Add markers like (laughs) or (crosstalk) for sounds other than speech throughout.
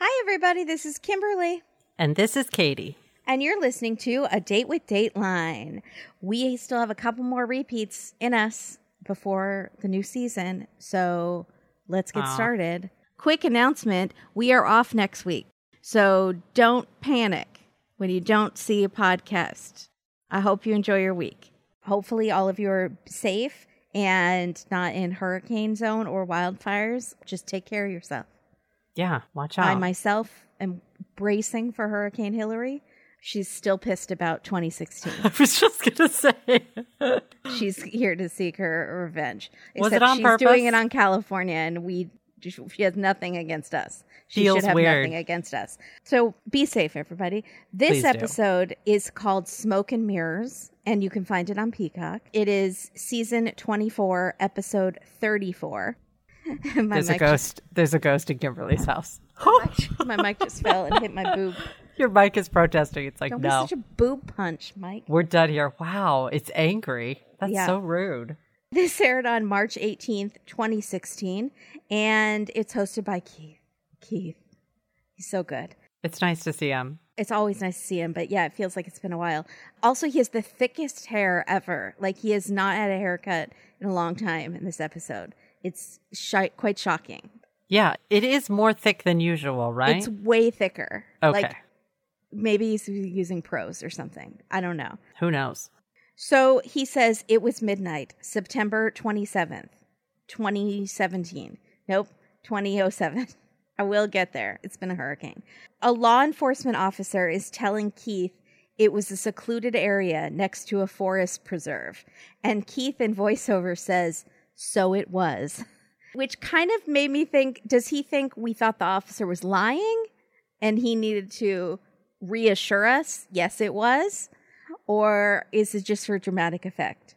Hi, everybody. This is Kimberly, And this is Katie. and you're listening to A Date with Dateline. We still have a couple more repeats in us before the new season, so let's get Aw. started. Quick announcement we are off next week, so don't panic when you don't see a podcast. I hope you enjoy your week. Hopefully, all of you are safe and not in hurricane zone or wildfires. Just take care of yourself. Yeah, watch out. I myself am bracing for Hurricane Hillary. She's still pissed about 2016. (laughs) I was just gonna say. she's here to seek her revenge. Was it Except on she's doing it on California, and we she has nothing against us. She Feels should have weird. nothing against us. So be safe, everybody. This Please do. episode is called Smoke and Mirrors, and you can find it on Peacock. It is season 24, episode 34. (laughs) There's a ghost. There's a ghost in Kimberly's house. (laughs) Oh. Just, my mic just fell and hit my boob. (laughs) Your mic is protesting. It's like Don't be no. such a boob punch, Mike. We're done here. Wow, it's angry. That's Yeah. so rude. This aired on March 18th, 2016, and it's hosted by Keith. Keith. He's so good. It's nice to see him. It's always nice to see him, but yeah, it feels like it's been a while. Also, he has the thickest hair ever. Like, he has not had a haircut in a long time in this episode. It's shi quite shocking. Yeah, it is more thick than usual, right? It's way thicker. okay. Like, maybe he's using prose or something. I don't know. Who knows? So he says it was midnight, September 27th, 2017. Nope, 2007. (laughs) I will get there. It's been a hurricane. A law enforcement officer is telling Keith it was a secluded area next to a forest preserve. And Keith in voiceover says, So it was. Which kind of made me think does he think we thought the officer was lying and he needed to reassure us? Yes, it was. Or is it just for dramatic effect?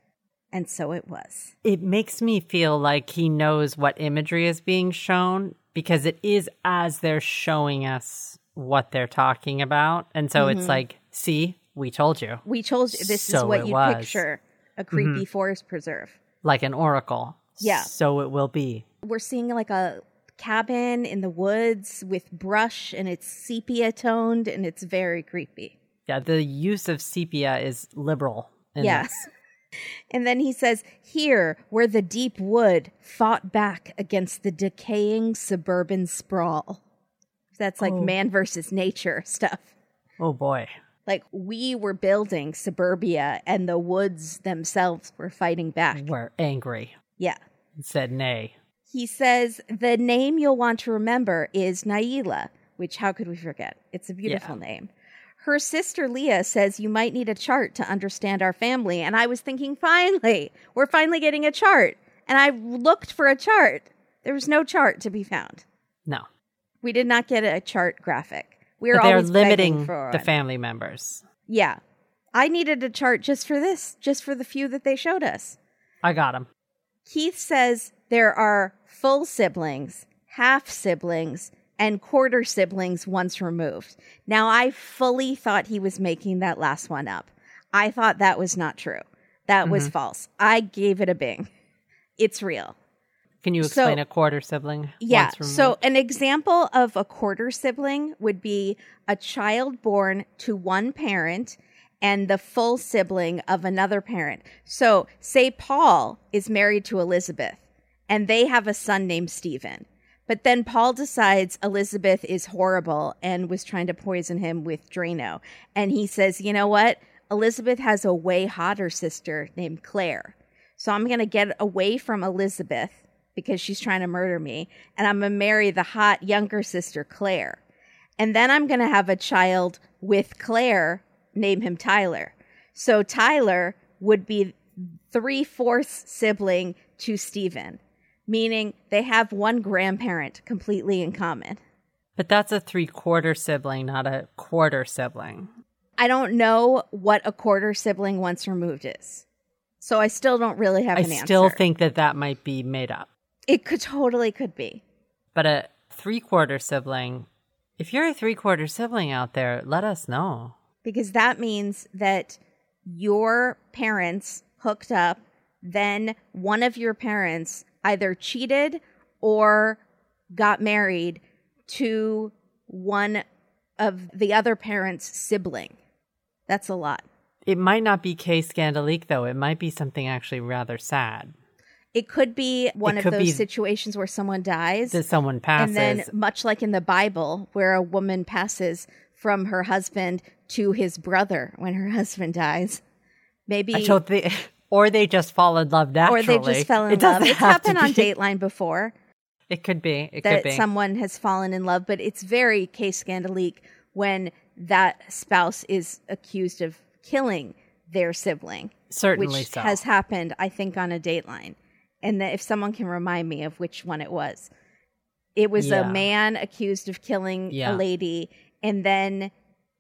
And so it was. It makes me feel like he knows what imagery is being shown because it is as they're showing us what they're talking about. And so Mm-hmm. it's like, see, we told you. We told you this is what you was. picture a creepy forest preserve. Like an oracle. Yeah. So it will be. We're seeing like a cabin in the woods with brush and it's sepia toned and it's very creepy. Yeah, the use of sepia is liberal. in Yes. this. (laughs) And then he says, Here, where the deep wood fought back against the decaying suburban sprawl. That's like Oh. man versus nature stuff. Oh boy. Like we were building suburbia and the woods themselves were fighting back. We're angry. Yeah. and Said nay. He says, The name you'll want to remember is Naila, which how could we forget? It's a beautiful name. Her sister Leah says you might need a chart to understand our family. And I was thinking, finally, we're finally getting a chart. And I looked for a chart. There was no chart to be found. No. We did not get a chart graphic. We were they're limiting the family members. Yeah. I needed a chart just for this, just for the few that they showed us. I got him. Keith says there are full siblings, half siblings, and quarter siblings once removed. Now, I fully thought he was making that last one up. I thought that was not true. That was mm-hmm. false. I gave it a bing. It's real. Can you So- explain a quarter sibling? Yeah. So, an example of a quarter sibling would be a child born to one parent and the full sibling of another parent. So, say Paul is married to Elizabeth and they have a son named Stephen. But then Paul decides Elizabeth is horrible and was trying to poison him with Drano. And he says, you know what? Elizabeth has a way hotter sister named Claire. So I'm going to get away from Elizabeth because she's trying to murder me. And I'm going to marry the hot younger sister, Claire. And then I'm going to have a child with Claire, name him Tyler. So Tyler would be three fourths sibling to Stephen, meaning they have one grandparent completely in common. But that's a three quarter sibling, not a quarter sibling. I don't know what a quarter sibling once removed is. So I still don't really have I an answer. I still think that that might be made up. It could totally could be. But a three quarter sibling, if you're a three quarter sibling out there, let us know. because that means that your parents hooked up, then one of your parents either cheated or got married to one of the other parent's sibling. That's a lot. It might not be Kay Scandalique, though. It might be something actually rather sad It could be one It of those situations where someone dies. that someone passes. And then, much like in the Bible, where a woman passes from her husband to his brother when her (laughs) husband dies. Maybe, (laughs) or they just fall in love naturally. or they just fell in It love. It's happened on (laughs) Dateline before It could be. It that could be. someone has fallen in love, but it's very case scandalique when that spouse is accused of killing their sibling, Certainly which so. has happened, I think, on a Dateline. And that if someone can remind me of which one it was, it was Yeah. a man accused of killing Yeah. a lady, and then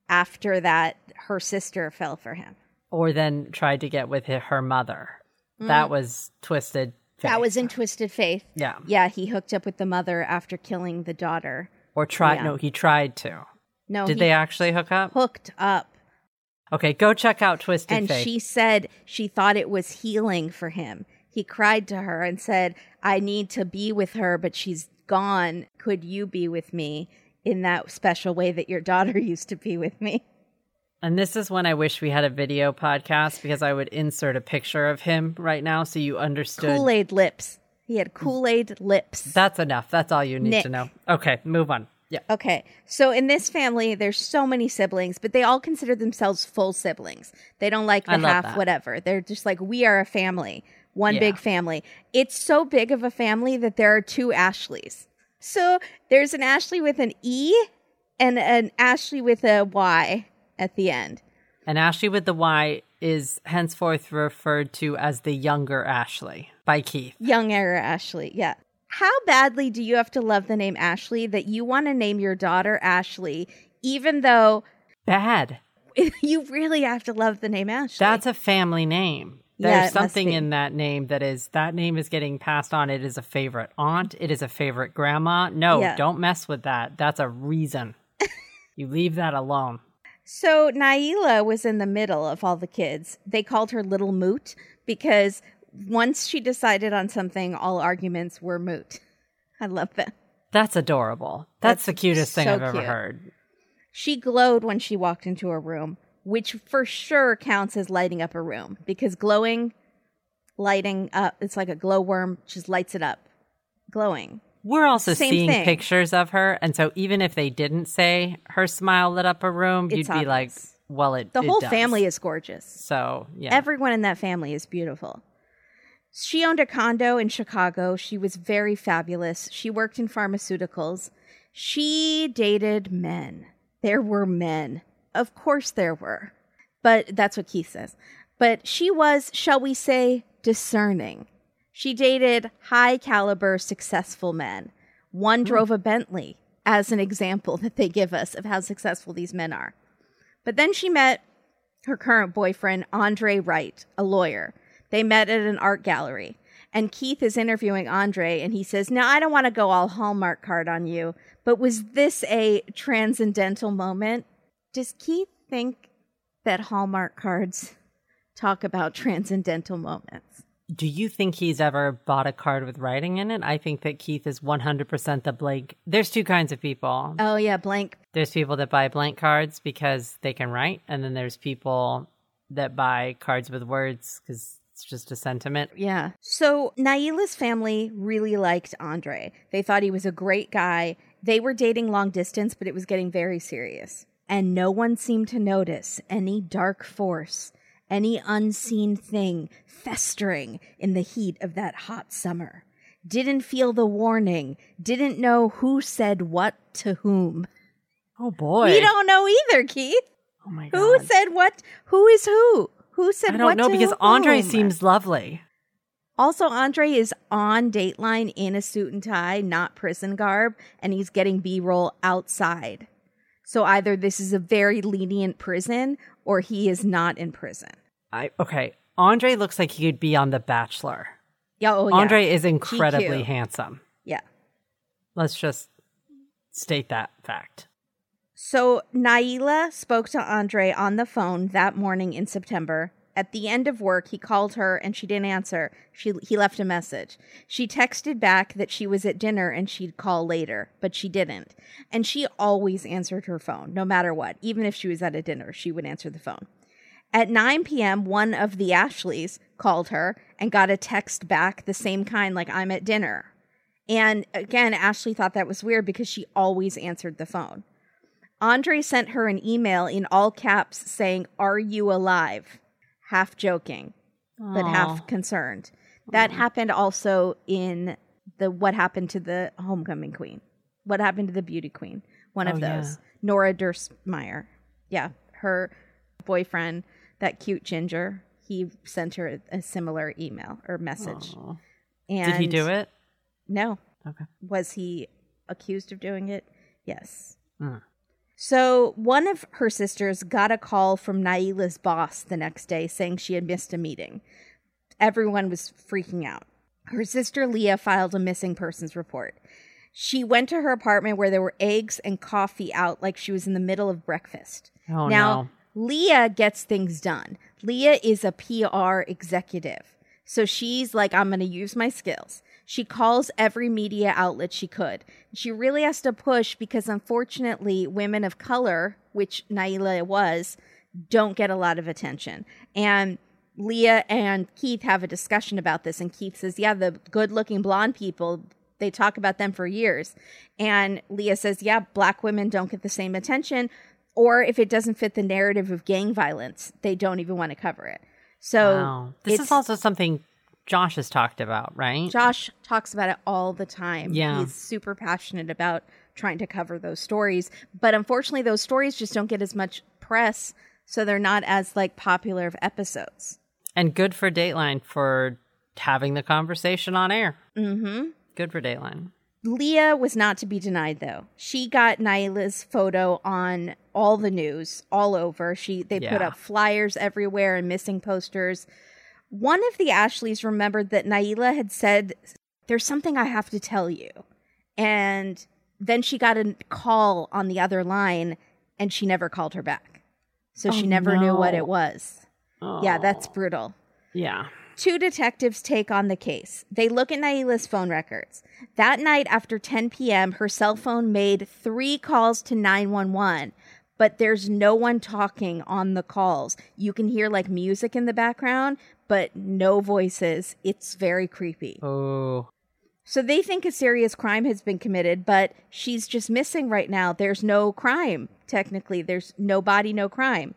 after that, her sister fell for him. or then tried to get with her mother. That was twisted. Mm. That was in Twisted Faith. yeah. Yeah, he hooked up with the mother after killing the daughter. Or tried. Yeah. No, he tried to. No, Did he they actually hook up? hooked up. Okay, go check out Twisted Faith. and Faith. she said she thought it was healing for him. He cried to her and said, I need to be with her, but she's gone. Could you be with me in that special way that your daughter (laughs) used to be with me? And this is when I wish we had a video podcast because I would insert a picture of him right now so you understood. Kool Aid lips. He had Kool Aid lips. That's enough. That's all you need Nick. to know. Okay, move on. Yeah. Okay, so in this family, there's so many siblings, but they all consider themselves full siblings. They don't like the half that. whatever. They're just like, we are a family, one Yeah. big family. It's so big of a family that there are two Ashleys. So there's an Ashley with an E and an Ashley with a Y at the end. And Ashley with the Y is henceforth referred to as the younger Ashley by Keith. Young era Ashley, yeah. How badly do you have to love the name Ashley that you want to name your daughter Ashley, even though Bad. (laughs) you really have to love the name Ashley? That's a family name. Yeah, There's must something in that name that is that name is getting passed on. It is a favorite aunt. It is a favorite grandma. No, Yeah. don't mess with that. That's a reason. (laughs) you leave that alone. So Naila was in the middle of all the kids. They called her Little Moot because once she decided on something, all arguments were moot. I love that. That's adorable. That's, That's the cutest thing so I've ever cute. heard. She glowed when she walked into a room, which for sure counts as lighting up a room because glowing, lighting up, it's like a glowworm, just lights it up. Glowing. We're also Same seeing thing. pictures of her, and so even if they didn't say her smile lit up a room, It's you'd be like, "Well, it The it whole does. family is gorgeous. So yeah, Everyone in that family is beautiful. She owned a condo in Chicago. She was very fabulous. She worked in pharmaceuticals. She dated men. There were men. Of course there were. But that's what Keith says. But she was, shall we say, discerning. She dated high caliber, successful men. One hmm. drove a Bentley as an example (laughs) that they give us of how successful these men are. But then she met her current boyfriend, Andre Wright, a lawyer. They met at an art gallery. And Keith is interviewing Andre, and he says, Now, I don't want to go all Hallmark card on you, but was this a transcendental moment? Does Keith think that Hallmark cards talk about transcendental moments? Do you think he's ever bought a card with writing in it? I think that Keith is 100% the blank. There's two kinds of people. Oh, yeah, blank. There's people that buy blank cards because they can write, and then there's people that buy cards with words because it's just a sentiment. Yeah. So Naila's family really liked Andre. They thought he was a great guy. They were dating long distance, but it was getting very serious. And no one seemed to notice any dark force, any unseen thing festering in the heat of that hot summer. Didn't feel the warning, didn't know who said what to whom. Oh boy. We don't know either, Keith. oh my god. Who said what? Who is who? Who said I don't what know because Andre seems lovely. Also, Andre is on Dateline in a suit and tie, not prison garb, and he's getting B roll outside. So either this is a very lenient prison or he is not in prison. I okay. Andre looks like he could be on The Bachelor. Yeah, oh, yeah. Andre is incredibly GQ. handsome. Yeah. Let's just state that fact. So Naila spoke to Andre on the phone that morning in September. At the end of work, he called her and she didn't answer. She he left a message. She texted back that she was at dinner and she'd call later, but she didn't. And she always answered her phone, no matter what. Even if she was at a dinner, she would answer the phone. At 9 p.m., one of the Ashleys called her and got a text back, the same kind, like, I'm at dinner. And again, Ashley thought that was weird because she always answered the phone. Andre sent her an email in all caps saying, Are you alive? Half joking, but half concerned. That happened also in the What Happened to the Homecoming Queen. What Happened to the Beauty Queen? One of Oh, yeah. those. Nora Durstmeyer. Yeah, her boyfriend, that cute ginger, he sent her a, a similar email or message. And Did he do it? No. Okay. Was he accused of doing it? Yes. Hmm. So one of her sisters got a call from Naila's boss the next day saying she had missed a meeting. Everyone was freaking out. Her sister Leah filed a missing persons report. She went to her apartment where there were eggs and coffee out like she was in the middle of breakfast. Oh, now, no. Leah gets things done. Leah is a PR executive. So she's like, I'm going to use my skills. She calls every media outlet she could. She really has to push because, unfortunately, women of color, which Naila was, don't get a lot of attention. And Leah and Keith have a discussion about this. And Keith says, Yeah, the good looking blonde people, they talk about them for years. And Leah says, Yeah, black women don't get the same attention. Or if it doesn't fit the narrative of gang violence, they don't even want to cover it. So Wow. This is also something Josh has talked about, right? Josh talks about it all the time. Yeah. He's super passionate about trying to cover those stories. But unfortunately, those stories just don't get as much press. So they're not as like popular of episodes. And good for Dateline for having the conversation on air. Mm-hmm. Good for Dateline. Leah was not to be denied though. She got Naila's photo on all the news, all over. She they put up flyers everywhere and missing posters. One of the Ashleys remembered that Naila had said, There's something I have to tell you. And then she got a call on the other line and she never called her back. So she Oh, never knew what it was. Yeah, that's brutal. Yeah. Two detectives take on the case. They look at Naila's phone records. That night after 10 p.m., her cell phone made three calls to 911, but there's no one talking on the calls. You can hear like music in the background, but no voices. It's very creepy. Oh. So they think a serious crime has been committed, but she's just missing right now. There's no crime, technically. There's no body, no crime.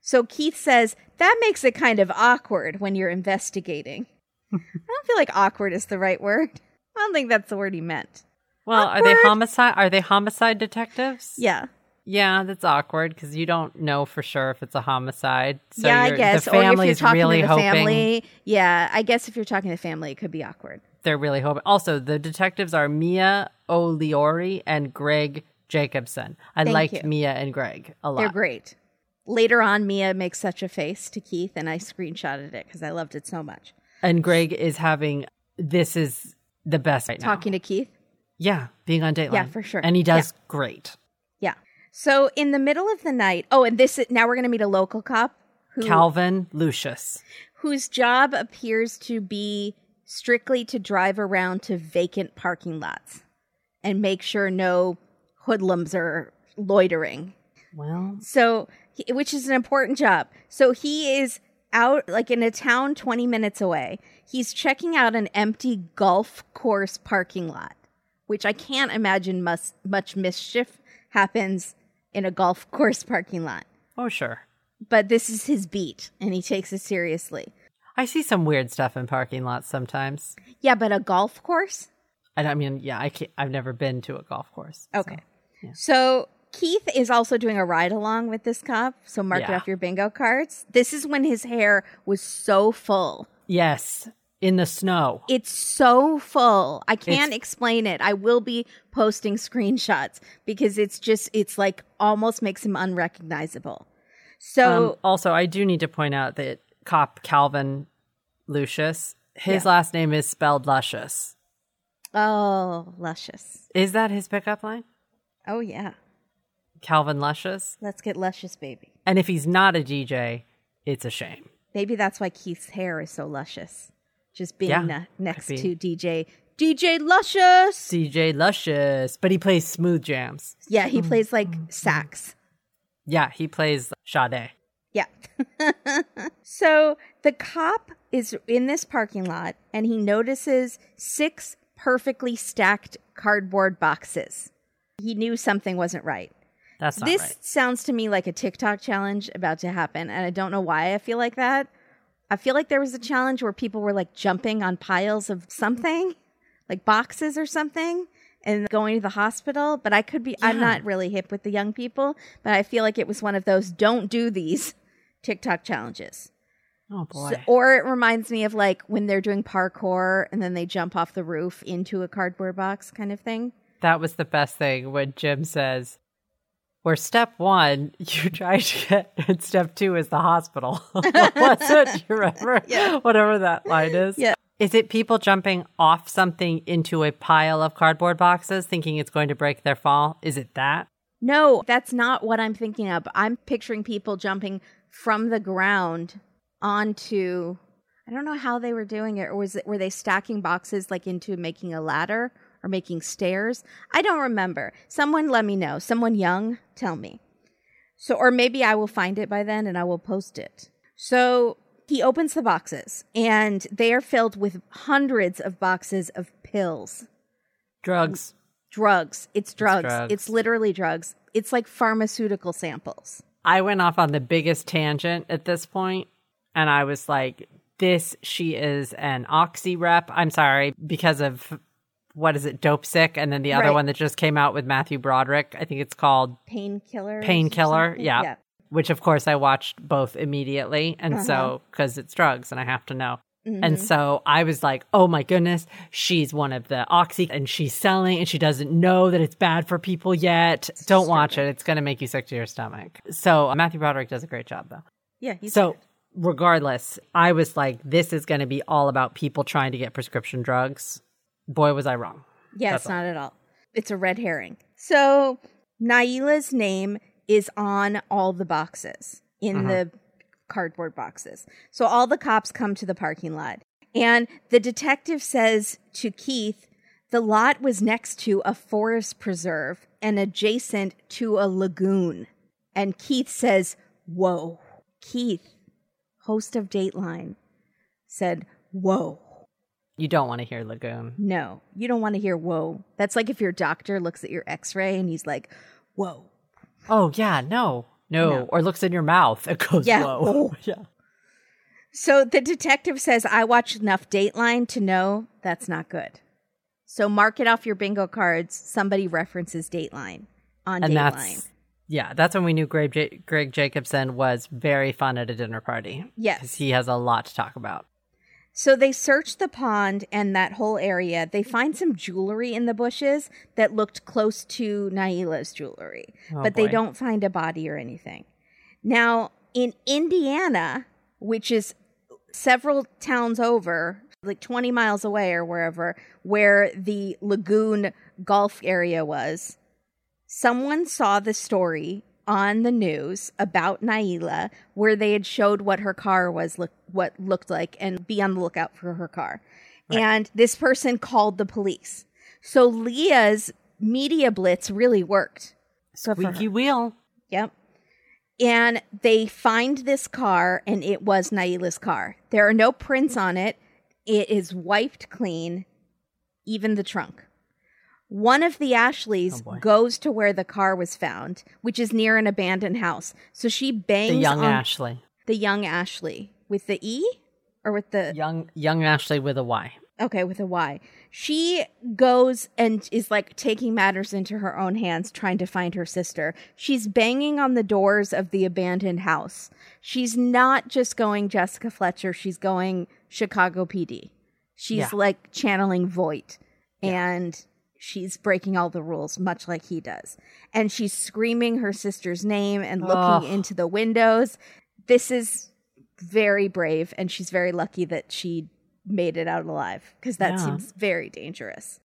So Keith says that makes it kind of awkward when you're investigating. I don't feel like awkward is the right word. I don't think that's the word he meant. Well, are they homicide? Are they homicide detectives? Yeah. Yeah, that's awkward because you don't know for sure if it's a homicide. So yeah, I guess. the Or if you're talking really to the hoping. family. Yeah, I guess if you're talking to the family, it could be awkward. They're really hoping. Also, the detectives are Mia O'Leary and Greg Jacobson. I Thank liked you. Mia and Greg a lot. They're great. Later on, Mia makes such a face to Keith, and I screenshotted it because I loved it so much. And Greg is having this is the best right now. Talking to Keith. Yeah, being on Dateline. Yeah, for sure. And he does great. So in the middle of the night, oh, and this now we're going to meet a local cop who Calvin Lucius. whose job appears to be strictly to drive around to vacant parking lots and make sure no hoodlums are loitering. Well, So, which is an important job. So he is out like in a town 20 minutes away. He's checking out an empty golf course parking lot, which I can't imagine much, much mischief happens in a golf (laughs) course parking lot. oh sure. But this is his beat and he takes it seriously. I see some weird stuff in parking lots sometimes. Yeah, but a golf course? I mean, yeah, I can't, I've never been to a golf course. so- Okay. So Keith is also doing a ride along with this cop. So mark it Yeah. off your bingo cards. This is when his hair was so full. Yes, in the snow. It's so full. I can't It's- explain it. I will be posting screenshots because it's just, it's like almost makes him unrecognizable. So, Um, also, I do need to point out that cop Calvin Lucius, his Yeah. last name is spelled Luscious. oh, luscious. Is that his pickup line? Oh, yeah. Calvin Luscious? Let's get luscious, baby. And if he's not a DJ, it's a shame. Maybe that's why Keith's hair is so luscious. Just being Yeah, ne- next could to. DJ DJ Luscious. CJ Luscious, but he plays smooth jams. Yeah, he mm. plays like mm-hmm. sax. Yeah, he plays Sade. Yeah. (laughs) so the cop is in this parking lot and he notices six perfectly stacked cardboard boxes. He knew something wasn't right. That's not this right. sounds to me like a TikTok challenge about to happen, and I don't know why I feel like that. I feel like there was a challenge where people were like jumping on piles of something, like boxes or something, and going to the hospital. But I could be, I'm not really hip with the young people, but I feel like it was one of those don't do these TikTok challenges. Oh boy. So- or it reminds me of like when they're doing parkour and then they jump off the roof into a cardboard box kind of thing. that was the best thing when Jim says, where step one, (laughs) you try to get, and step two is the hospital. (laughs) What's it? You remember? (laughs) Yeah. Whatever that line is. Yeah. Is it people jumping off something into a pile of cardboard boxes thinking it's going to break their fall? Is it that? No, that's not what I'm thinking of. I'm picturing people jumping from the ground onto I don't know how they were doing it or was it were they stacking boxes like into making a ladder or making stairs? I don't remember. Someone let me know. Someone young, tell me. So or maybe I will find it by then and I will post it. So he opens the boxes and they are filled with hundreds of boxes of pills Drugs. drugs. It's drugs. drugs. It's literally drugs. It's like pharmaceutical samples. I went off on the biggest tangent at this point, and I was like, "This she is an oxy rep." I'm sorry because of what is it, Dopesick, and then the other Right. one that just came out with Matthew Broderick. I think it's called Painkiller. Painkiller. Yeah. Yeah. which of course I watched both immediately, and Uh-huh. so because it's drugs and I have to know. Mhm. And so I was like, oh my goodness, she's one of the oxy and she's selling and she doesn't know that it's bad for people yet. Don't watch it. It's going to make you sick to your stomach. So uh, Matthew Broderick does a great job though. yeah. So good. regardless, I was like, this is going to be all about people trying to get prescription drugs. Boy, was I wrong. yeah, that's it's not at all. It's a red herring. So Naila's name is on all the boxes in Uh-huh. the cardboard boxes. So all the cops come to the parking lot, and the detective says to Keith, the lot was next to a forest preserve and adjacent to a lagoon. And Keith says, Whoa. Keith, host of Dateline, said, Whoa. You don't want to hear Lagoon. No, you don't want to hear whoa. That's like if your doctor looks at your x ray and he's like, Whoa. Oh, yeah, no. No. No. Or looks in your mouth. It goes, Yeah. whoa. Oh. (laughs) yeah. So the detective says, I watched enough Dateline to know that's not good. So mark it off your bingo cards. Somebody references Dateline on and Dateline. that's yeah that's when we knew greg, J- greg jacobson was very fun at a dinner party because Yes. he has a lot to talk about So they search the pond and that whole area. They find some jewelry in the bushes that looked close to Naila's jewelry, Oh, but they don't find a body or anything. Now, in Indiana, which is several towns over, like 20 miles away or wherever, where the lagoon golf area was, someone saw the story on the news about Naila where they had showed what her car was look what looked like and be on the lookout for her car. And this person called the police. So Leah's media blitz really worked. Her. squeaky wheel Yep. And they find this car, and it was Naila's car. There are no prints on it. It is wiped clean, even the trunk. One of the Ashleys Oh, goes to where the car was found, which is near an abandoned house. So she bangs the young ashley the young Ashley with the E or with the young young ashley with a y Okay, with a Y. She goes and is like taking matters into her own hands, trying to find her sister. She's banging on the doors of the abandoned house. She's not just going Jessica Fletcher, she's going Chicago PD. She's Yeah. like channeling Voight and she's breaking all the rules, much like he does. And she's screaming her sister's name and looking Ugh. into the windows. This is very brave, and she's very lucky that she made it out alive because that Yeah. seems very dangerous.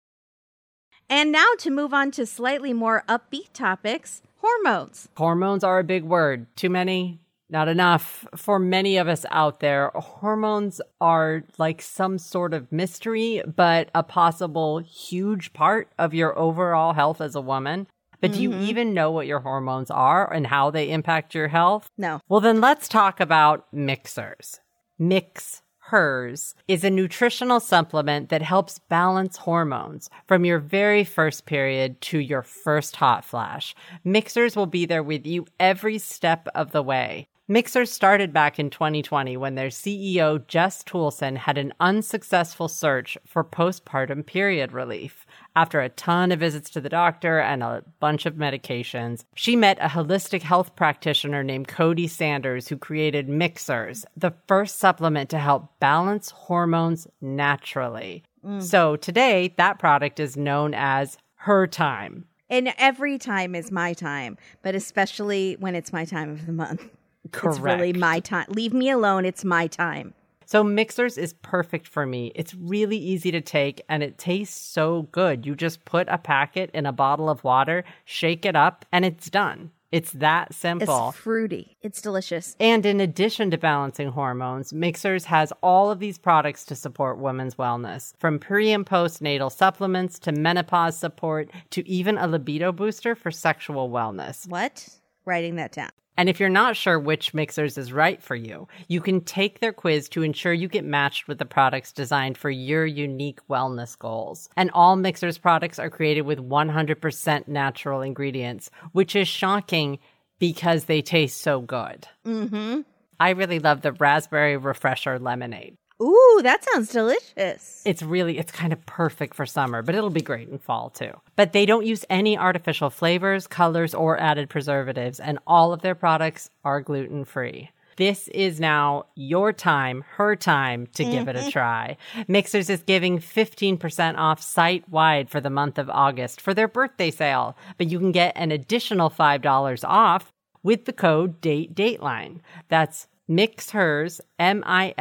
And now to move on to slightly more upbeat topics hormones. hormones are a big word too many not enough. For many of us out there, hormones are like some sort of mystery, but a possible huge part of your overall health as a woman. But do you mm-hmm. even know what your hormones are and how they impact your health? No. Well, then let's talk about mixhers. Mix Hers is a nutritional supplement that helps balance hormones from your very first period to your first hot flash. Mixhers will be there with you every step of the way. Mixhers started back in 2020 when their CEO, Jess Toolson, had an unsuccessful search for postpartum period relief. After a ton of visits to the doctor and a bunch of medications, she met a holistic health practitioner named Cody Sanders who created Mixhers, the first supplement to help balance hormones naturally. Mm. So today, that product is known as Her Time. And every time is my time, but especially when it's my time of the month. Correct. It's really my time. Leave me alone. It's my time. So Mixhers is perfect for me. It's really easy to take and it tastes so good. You just put a packet in a bottle of water, shake it up, and it's done. It's that simple. It's fruity. It's delicious. And in addition to balancing hormones, Mixhers has all of these products to support women's wellness, from pre and postnatal supplements to menopause support to even a libido booster for sexual wellness. What? Writing that down. And if you're not sure which mixhers is right for you, you can take their quiz to ensure you get matched with the products designed for your unique wellness goals. And all mixhers products are created with 100% natural ingredients, which is shocking because they taste so good. Mm-hmm. I really love the raspberry refresher lemonade. Ooh, that sounds delicious. It's really, it's kind of perfect for summer, but it'll be great in fall too. But they don't use any artificial flavors, colors, or added preservatives, and all of their products are gluten free. This is now your time, her time to give it a mm-hmm. try. Mixhers is giving 15% off site wide for the month of August for their birthday sale, but you can get an additional $5 off with the code DATE DATELINE. That's mixhers, M-I-X-H-E-R-S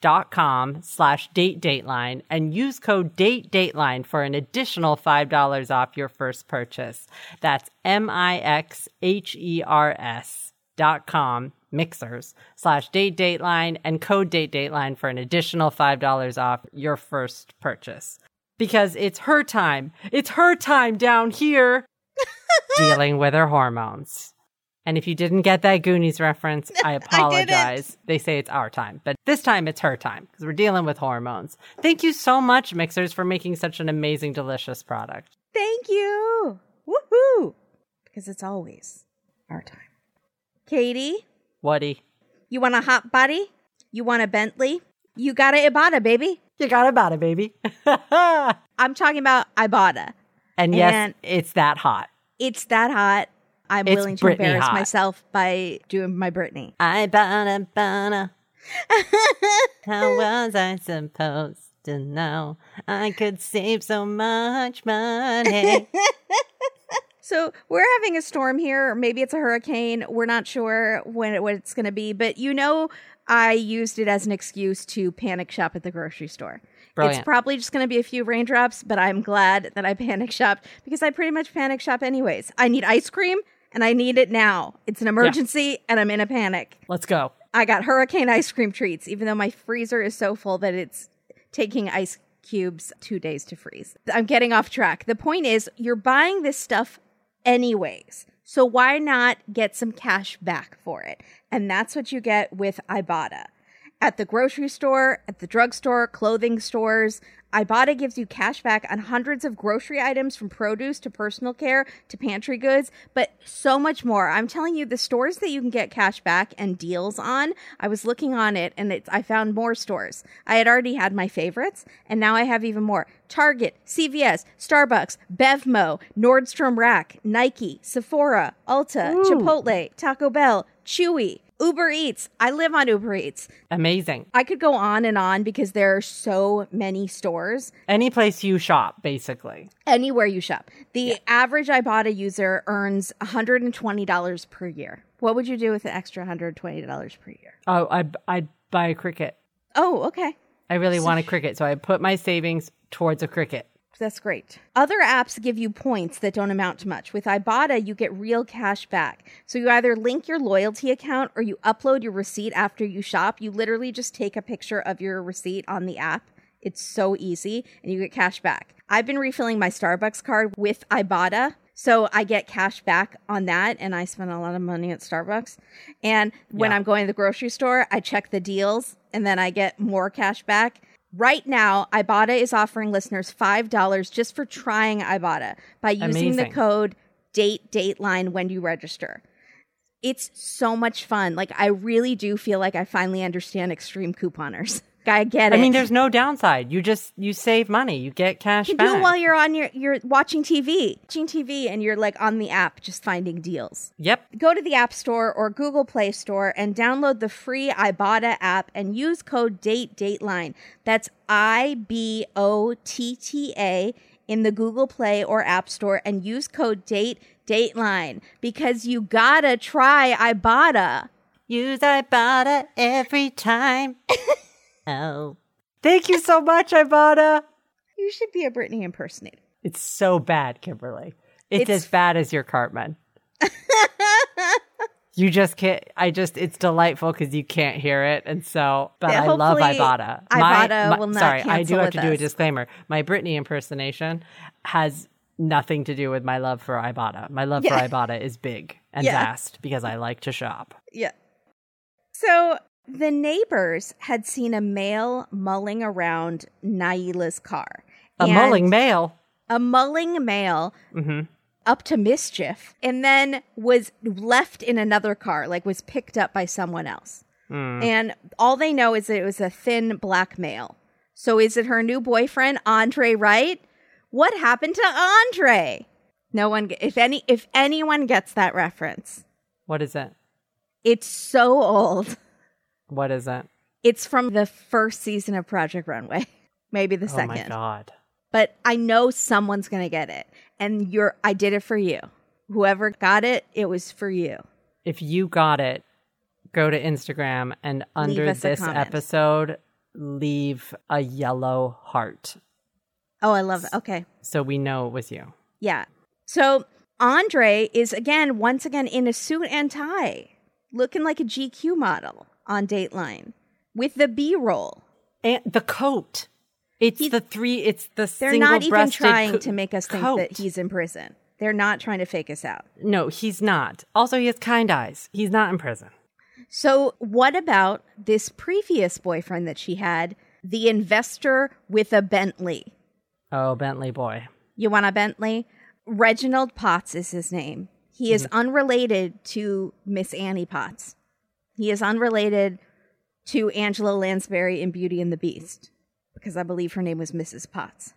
dot com slash date dateline and use code date dateline for an additional $5 off your first purchase. That's M-I-X-H-E-R-S dot com mixhers slash date dateline and code date dateline for an additional $5 off your first purchase. Because it's her time. It's her time down here (laughs) dealing with her hormones. And if you didn't get that Goonies reference, (laughs) I apologize. they say it's our time, but this time it's her time because we're dealing with hormones. Thank you so much, Mixhers, for making such an amazing, delicious product. Thank you. Woohoo. Because it's always our time. Katie, Woody, you want a hot body? You want a Bentley? You got a Ibotta, baby. you got it, baby. (laughs) I'm talking about Ibotta. and yes, And- it's that hot. It's that hot. I'm It's willing to Britney embarrass hot. myself by doing my Britney. (laughs) I bought a banana. How was I supposed to know I could save so much money? (laughs) So we're having a storm here, maybe it's a hurricane. We're not sure when it, what it's going to be, but you know, I used it as an excuse to panic shop at the grocery store. Brilliant. It's probably just going to be a few raindrops, but I'm glad that I panic shopped because I pretty much panic shop anyways. I need ice cream and I need it now. It's an emergency and I'm in a panic. Let's go. I got hurricane ice cream treats, even though my freezer is so full that it's taking ice cubes two days to freeze. I'm getting off track. The point is, you're buying this stuff anyways. So why not get some cash back for it? And that's what you get with Ibotta. At the grocery store, at the drugstore, clothing stores, Ibotta gives you cash back on hundreds of grocery items from produce to personal care to pantry goods, but so much more. I'm telling you, the stores that you can get cash back and deals on, I was looking on it and it's, I found more stores. I had already had my favorites, and now I have even more. Target, CVS, Starbucks, Bevmo, Nordstrom Rack, Nike, Sephora, Ulta, Chipotle, Taco Bell, Chewy, Uber Eats. I live on Uber Eats. Amazing. I could go on and on because there are so many stores Any place you shop, basically. anywhere you shop. The average Ibotta user earns $120 per year. What would you do with an extra $120 per year? Oh, I I'd buy a cricket. Oh, okay. I really want a cricket, so I put my savings towards a cricket. That's great. Other apps give you points that don't amount to much. With Ibotta, you get real cash back. So you either link your loyalty account or you upload your receipt after you shop. You literally just take a picture of your receipt on the app. It's so easy and you get cash back. I've been refilling my Starbucks card with Ibotta. So I get cash back on that and I spend a lot of money at Starbucks. And when Yeah. I'm going to the grocery store, I check the deals and then I get more cash back. Right now, Ibotta is offering listeners $5 just for trying Ibotta by using the code date dateline when you register. It's so much fun. Like I really do feel like I finally understand extreme couponers. (laughs) I get it. I mean, there's no downside. You just you save money. You get cash you back. do it while you're on your you're watching TV, watching TV, and you're like on the app just finding deals. Yep. Go to the App Store or Google Play Store and download the free Ibotta app and use code DATE DATELINE. That's I B O T T A in the Google Play or App Store and use code DATE DATELINE because you gotta try Ibotta. Use Ibotta every time. (laughs) oh. Thank you so much, Ibotta. You should be a Britney impersonator. It's so bad, Kimberly. It's, It's- as bad as your Cartman. (laughs) you just can't. I just. It's delightful because you can't hear it, and so. But Yeah, I love hopefully Ibotta. Ibotta will not Sorry, I do have with to do a disclaimer. My Britney impersonation has nothing to do with my love for Ibotta. My love Yeah. for Ibotta is big and Yeah. vast because I like to shop. Yeah. So the neighbors had seen a male mulling around Naila's car. A mulling male. A mulling male hmm up to mischief and then was left in another car, like was picked up by someone else. Mm. And all they know is that it was a thin black male. So is it her new boyfriend, Andre Wright? What happened to Andre? No one, if any, if anyone gets that reference, What is it? it's so old. What is it? It's from the first season of Project Runway, (laughs) maybe the second. Oh my god. But I know someone's going to get it. And you're I did it for you. Whoever got it, it was for you. if you got it, go to Instagram and under this episode, leave a yellow heart Oh, I love it. Okay. so we know it was you. Yeah. So Andre is again, once again, in a suit and tie, looking like a GQ model on Dateline with the B roll. And the coat. It's He- the three. It's the They're not even trying co- to make us think coat. that he's in prison. They're not trying to fake us out. No, he's not. Also, he has kind eyes. He's not in prison. So, what about this previous boyfriend that she had, the investor with a Bentley? Oh, Bentley boy. You want a Bentley? Reginald Potts is his name. He is mm-hmm. unrelated to Miss Annie Potts. He is unrelated to Angela Lansbury in Beauty and the Beast because I believe her name was Mrs. Potts.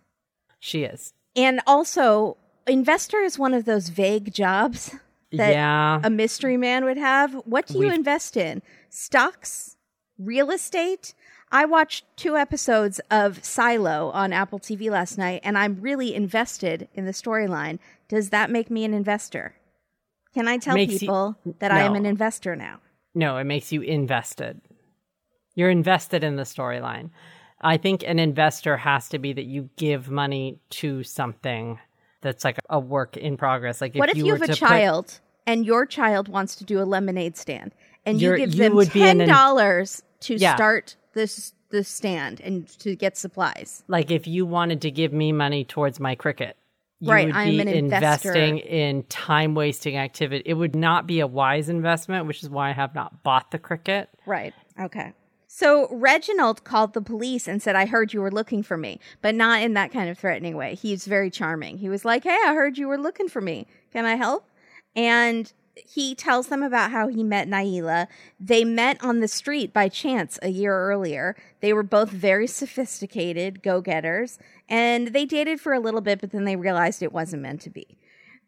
She is. And also, investor is one of those vague jobs that yeah. a mystery man would have. What do you We've- invest in? Stocks? Real estate? I watched two episodes of Silo on Apple TV last night and I'm really invested in the storyline. Does that make me an investor? Can I tell Makes you- people that I am an investor now? No, it makes you invested. You're invested in the storyline. I think an investor has to be that you give money to something that's like a work in progress. Like if what if you, you, have a to put- child and your child wants to do a lemonade stand and you give you them ten dollars to Yeah. start this the stand and to get supplies? like if you wanted to give me money towards my cricket, you Right, would I'm be an investor. investing in time wasting activity. It would not be a wise investment, which is why I have not bought the cricket. Right. Okay. So Reginald called the police and said, I heard you were looking for me, but not in that kind of threatening way. He's very charming. He was like, Hey, I heard you were looking for me. Can I help? And he tells them about how he met Naila. They met on the street by chance a year earlier. They were both very sophisticated go getters, and they dated for a little bit, but then they realized it wasn't meant to be.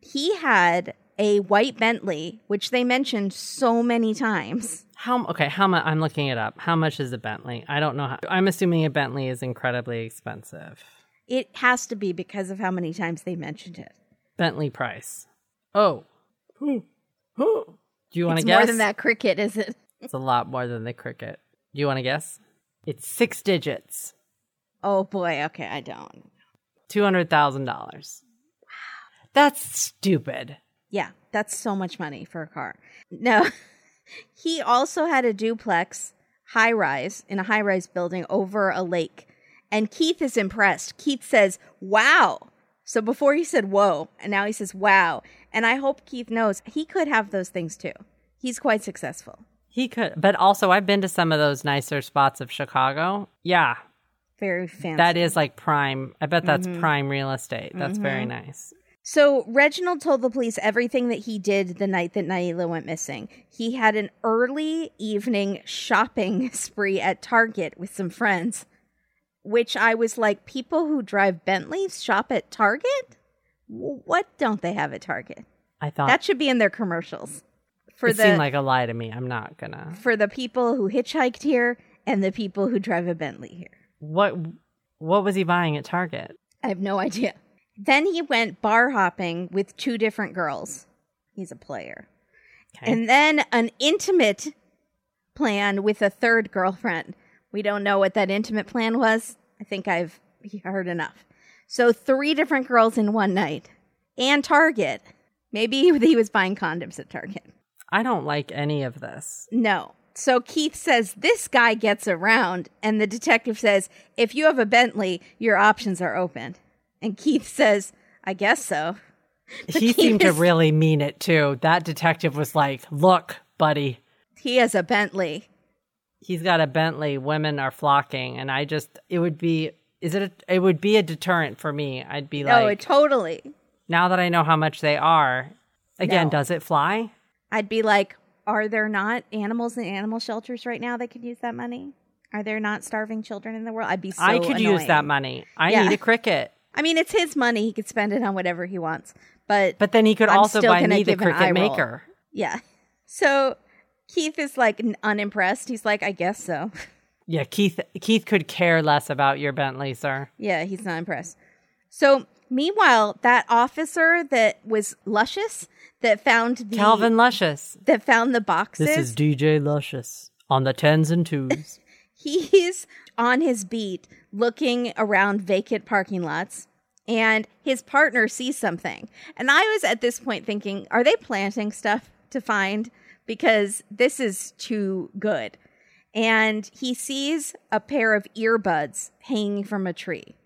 He had a white Bentley, which they mentioned so many times. How okay? How much? I'm looking it up. How much is a Bentley? I don't know. How, I'm assuming a Bentley is incredibly expensive. It has to be because of how many times they mentioned it. Bentley price. Oh? (gasps) Do you want to guess? It's more than that cricket, is it? It's a lot more than the cricket. Do you want to guess? It's six digits. Oh boy. Okay, I don't. $200,000. Wow. That's stupid. Yeah, that's so much money for a car. No, (laughs) he also had a duplex high rise in a high rise building over a lake. And Keith is impressed. Keith says, Wow. So before he said whoa, and now he says wow. And I hope Keith knows he could have those things too. He's quite successful. He could, but also I've been to some of those nicer spots of Chicago. Yeah, Very fancy. that is like prime. I bet that's mm-hmm. prime real estate. That's very mm-hmm. nice. So Reginald told the police everything that he did the night that Naila went missing. He had an early evening shopping (laughs) spree at Target with some friends, which I was like, people who drive Bentleys shop at Target? What don't they have at Target? I thought That should be in their commercials. For it the seemed like a lie to me. I'm not gonna. for the people who hitchhiked here and the people who drive a Bentley here. What What was he buying at Target? I have no idea. Then he went bar hopping with two different girls. He's a player. Okay. And then an intimate plan with a third girlfriend. We don't know what that intimate plan was. I think I've heard enough. So, three different girls in one night and Target. Maybe he was buying condoms at Target. I don't like any of this. No. So Keith says, This guy gets around. And the detective says, If you have a Bentley, your options are open. And Keith says, I guess so. But he Keith seemed to really mean it too. That detective was like, "Look, buddy, He has a Bentley. he's got a Bentley. Women are flocking." And I just, it would be, is it? A, it would be a deterrent for me. I'd be like, No, totally. now that I know how much they are. Again, No. does it fly? I'd be like, Are there not animals in animal shelters right now that could use that money? Are there not starving children in the world? I'd be so I could use that money. I Yeah. need a Cricut. (laughs) I mean, it's his money. He could spend it on whatever he wants. But But then he could I'm also buy me the Cricut roll. maker. yeah. So Keith is like unimpressed. He's like, I guess so. (laughs) Yeah, Keith. Keith could care less about your Bentley, sir. Yeah, he's not impressed. So, meanwhile, that officer that was luscious that found the Calvin Luscious. that found the boxes, This is DJ Luscious on the tens and twos. (laughs) he's on his beat looking around vacant parking lots and his partner sees something. And I was at this point thinking, are they planting stuff to find because this is too good. And he sees a pair of earbuds hanging from a tree.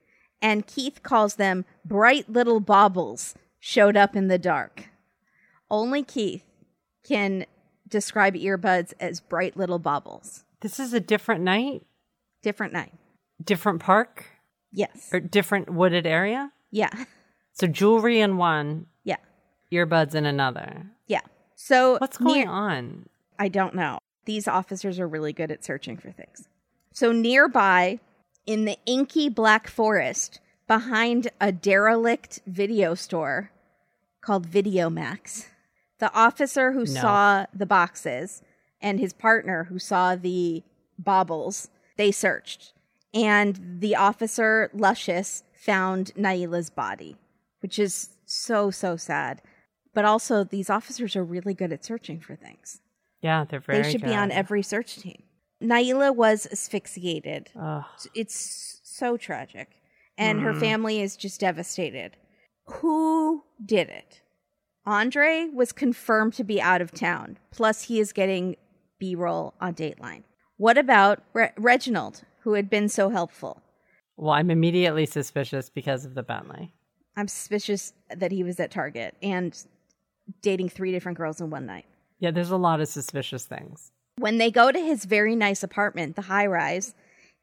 And Keith calls them bright little baubles showed up in the dark. Only Keith can describe earbuds as bright little baubles. this is a different night, Different night. different park, Yes. or different wooded area. Yeah. So jewelry in one, Yeah. earbuds in another. Yeah. So What's going near- on? I don't know. These officers are really good at searching for things. So nearby in the inky black forest behind a derelict video store called Videomax, the officer who saw the boxes and his partner who saw the baubles, they searched. And the officer, Luscious, found Naila's body, which is so, so sad. But also, these officers are really good at searching for things. Yeah, they're very. They should be on every search team. Naila was asphyxiated. Ugh. It's so tragic. And Hmm. her family is just devastated. Who did it? Andre was confirmed to be out of town. Plus, he is getting B roll on Dateline. What about Re- Reginald, who had been so helpful? Well, I'm immediately suspicious because of the Bentley. I'm suspicious that he was at Target and dating three different girls in one night. Yeah, there's a lot of suspicious things. When they go to his very nice apartment, the high rise,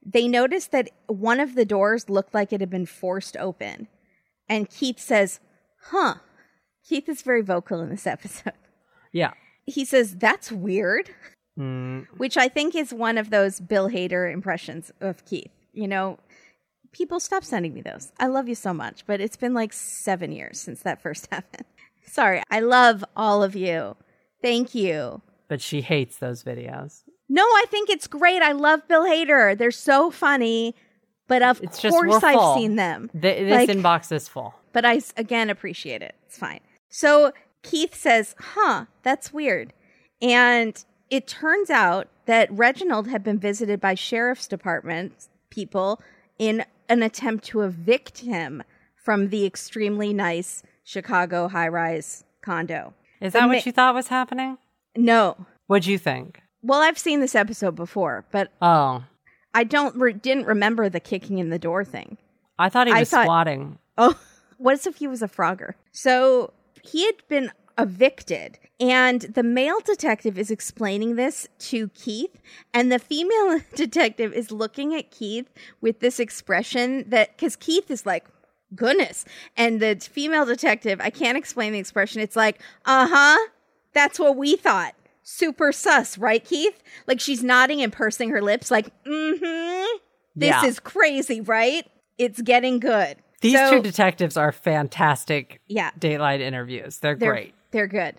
they notice that one of the doors looked like it had been forced open. And Keith says, Huh. Keith is very vocal in this (laughs) episode. Yeah. He says, That's weird, Mm, which I think is one of those Bill Hader impressions of Keith. You know, people stop sending me those. I love you so much, but it's been like seven years since that first (laughs) happened. Sorry. I love all of you. Thank you. but she hates those videos. No, I think it's great. I love Bill Hader. They're so funny. But of It's course we're I've full. seen them. Th- this Like- inbox is full. But I again appreciate it. It's fine. So Keith says, "Huh, that's weird." And it turns out that Reginald had been visited by sheriff's department people in an attempt to evict him from the extremely nice Chicago high rise condo. Is that ma- what you thought was happening? No. What'd you think? Well, I've seen this episode before, but Oh, I don't re- didn't remember the kicking in the door thing. I thought he was thought- squatting. Oh, (laughs) what if he was a Frogger? So he had been evicted, and the male detective is explaining this to Keith, and the female (laughs) detective is looking at Keith with this expression that because Keith is like, goodness, and the female detective, I can't explain the expression. It's like, uh huh, that's what we thought. Super sus, right, Keith? Like she's nodding and pursing her lips, like, mm hmm. This Yeah. is crazy, right? It's getting good. These So- two detectives are fantastic Yeah. Dateline interviews. They're, They're great. They're good.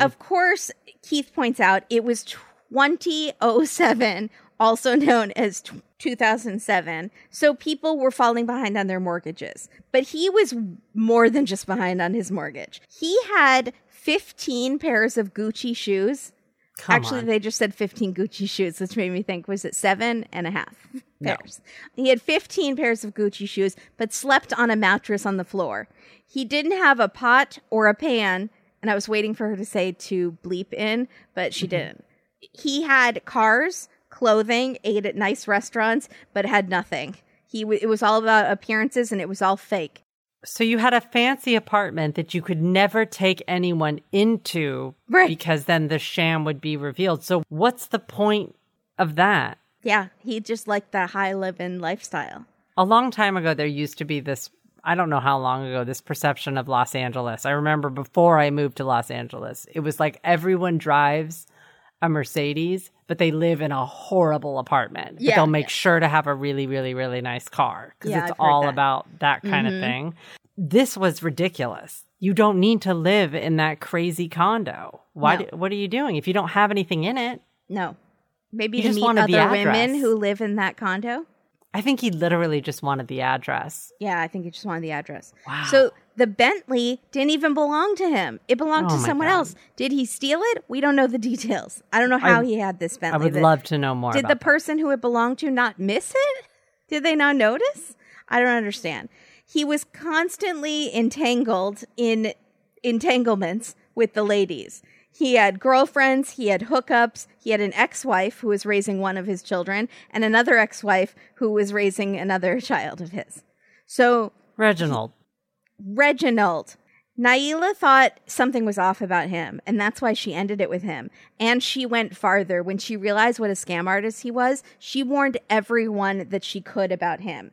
Of course, Keith points out it was 2007, also known as 2007. So people were falling behind on their mortgages. But he was more than just behind on his mortgage. He had 15 pairs of Gucci shoes. Come Actually, on. they just said 15 Gucci shoes, which made me think, was it seven and a half No. pairs? He had 15 pairs of Gucci shoes, but slept on a mattress on the floor. He didn't have a pot or a pan, and I was waiting for her to say to bleep in, but she mm-hmm. didn't. He had cars, clothing, ate at nice restaurants, but had nothing. He w- it was all about appearances, and it was all fake. So you had a fancy apartment that you could never take anyone into Right. because then the sham would be revealed. So what's the point of that? Yeah, he just liked the high living lifestyle. A long time ago there used to be this I don't know how long ago this perception of Los Angeles. I remember before I moved to Los Angeles, it was like everyone drives a Mercedes, but they live in a horrible apartment. But Yeah, they'll make yeah. sure to have a really, really, really nice car because Yeah, it's I've all that. about that kind Mhm. of thing. This was ridiculous. You don't need to live in that crazy condo. Why? No. Do, what are you doing if you don't have anything in it? No. Maybe You to just meet other women who live in that condo. I think he literally just wanted the address. Yeah, I think he just wanted the address. Wow. So the Bentley didn't even belong to him. It belonged Oh to someone God. else. Did he steal it? We don't know the details. I don't know how I- he had this Bentley. I would love to know more. Did the that. person who it belonged to not miss it? Did they not notice? I don't understand. He was constantly entangled in entanglements with the ladies. He had girlfriends, he had hookups, he had an ex wife who was raising one of his children, and another ex wife who was raising another (laughs) child of his. So, Reginald? Reginald. Naila thought something was off about him, and that's why she ended it with him. And she went farther. When she realized what a scam artist he was, she warned everyone that she could about him.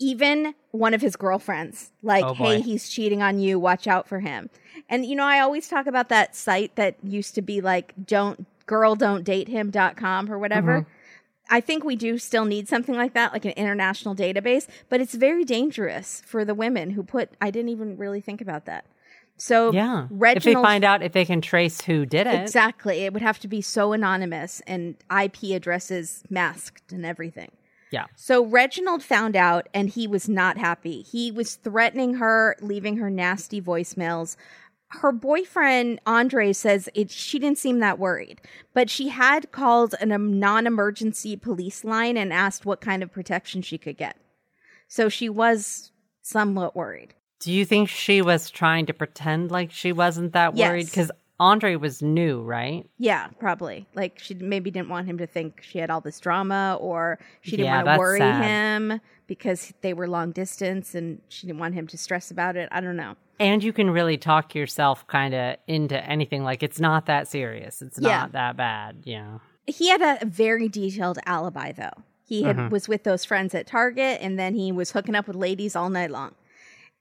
Even one of his girlfriends, like, Oh, hey, he's cheating on you, watch out for him. And, you know, I always talk about that site that used to be like, don't, girl, don't date him.com or whatever. Mm-hmm. I think we do still need something like that, like an international database, but it's very dangerous for the women who put, I didn't even really think about that. So, Yeah. Reginald, if they find out if they can trace who did it. exactly, it would have to be so anonymous and IP addresses masked and everything. Yeah. So Reginald found out and he was not happy. He was threatening her, leaving her nasty voicemails. Her boyfriend Andre says it she didn't seem that worried, but she had called an, a non-emergency police line and asked what kind of protection she could get. So she was somewhat worried. Do you think she was trying to pretend like she wasn't that worried? Yes. Because Andre was new, right? Yeah, probably. Like she maybe didn't want him to think she had all this drama or she didn't Yeah, want to worry sad. him because they were long distance and she didn't want him to stress about it. I don't know. And you can really talk yourself kind of into anything. Like it's not that serious. It's not Yeah. that bad. Yeah. He had a very detailed alibi though. He had, Mhm. was with those friends at Target and then he was hooking up with ladies all night long.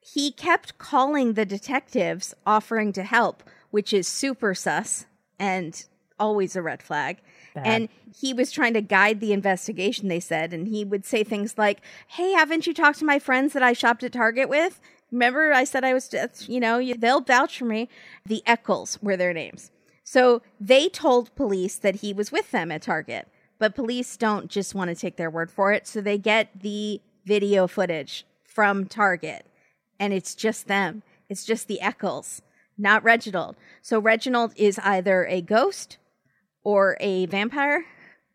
He kept calling the detectives offering to help, which is super sus and always a red flag. Bad. And he was trying to guide the investigation, they said. And he would say things like, Hey, haven't you talked to my friends that I shopped at Target with? Remember, I said I was, you know, they'll vouch for me. The Eccles were their names. So they told police that he was with them at Target, but police don't just want to take their word for it. So they get the video footage from Target, and it's just them. It's just the Eccles, not Reginald. So Reginald is either a ghost or a vampire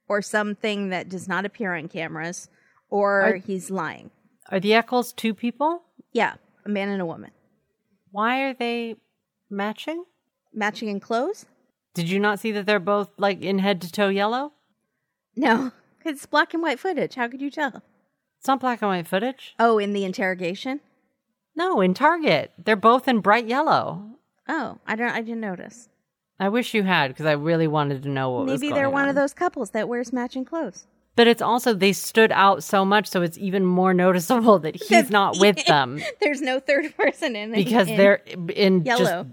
or something that does not appear on cameras or Are- he's lying. Are the Eccles two people? Yeah. a man and a woman, Why are they matching? matching in clothes. Did you not see that they're both like in head to toe yellow? No, it's black and white footage. How could you tell? It's not black and white footage. Oh, in the interrogation. No, in Target. They're both in bright yellow. Oh, I don't. I didn't notice. I wish you had because I really wanted to know what was Maybe they're one on. of those couples that wears matching clothes. But it's also they stood out so much, so it's even more noticeable that (laughs) he's not with them (laughs) There's no third person in there. because in they're in yellow. just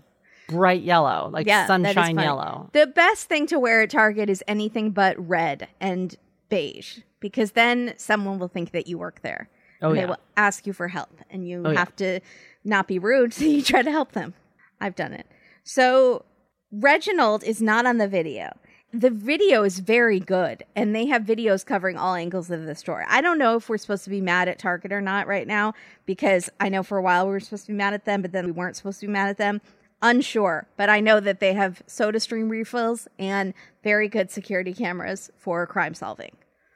bright yellow, like yeah, sunshine yellow. The best thing to wear at Target is anything but red and beige because then someone will think that you work there. Oh, and yeah. They will ask you for help and you Oh, yeah. have to not be rude, (laughs) so you try to help them. I've done it. So Reginald is not on the video. The video is very good, and they have videos covering all angles of the story. I don't know if we're supposed to be mad at Target or not right now because I know for a while we were supposed to be mad at them, but then we weren't supposed to be mad at them. Unsure, but I know that they have soda stream refills and very good security cameras for crime solving.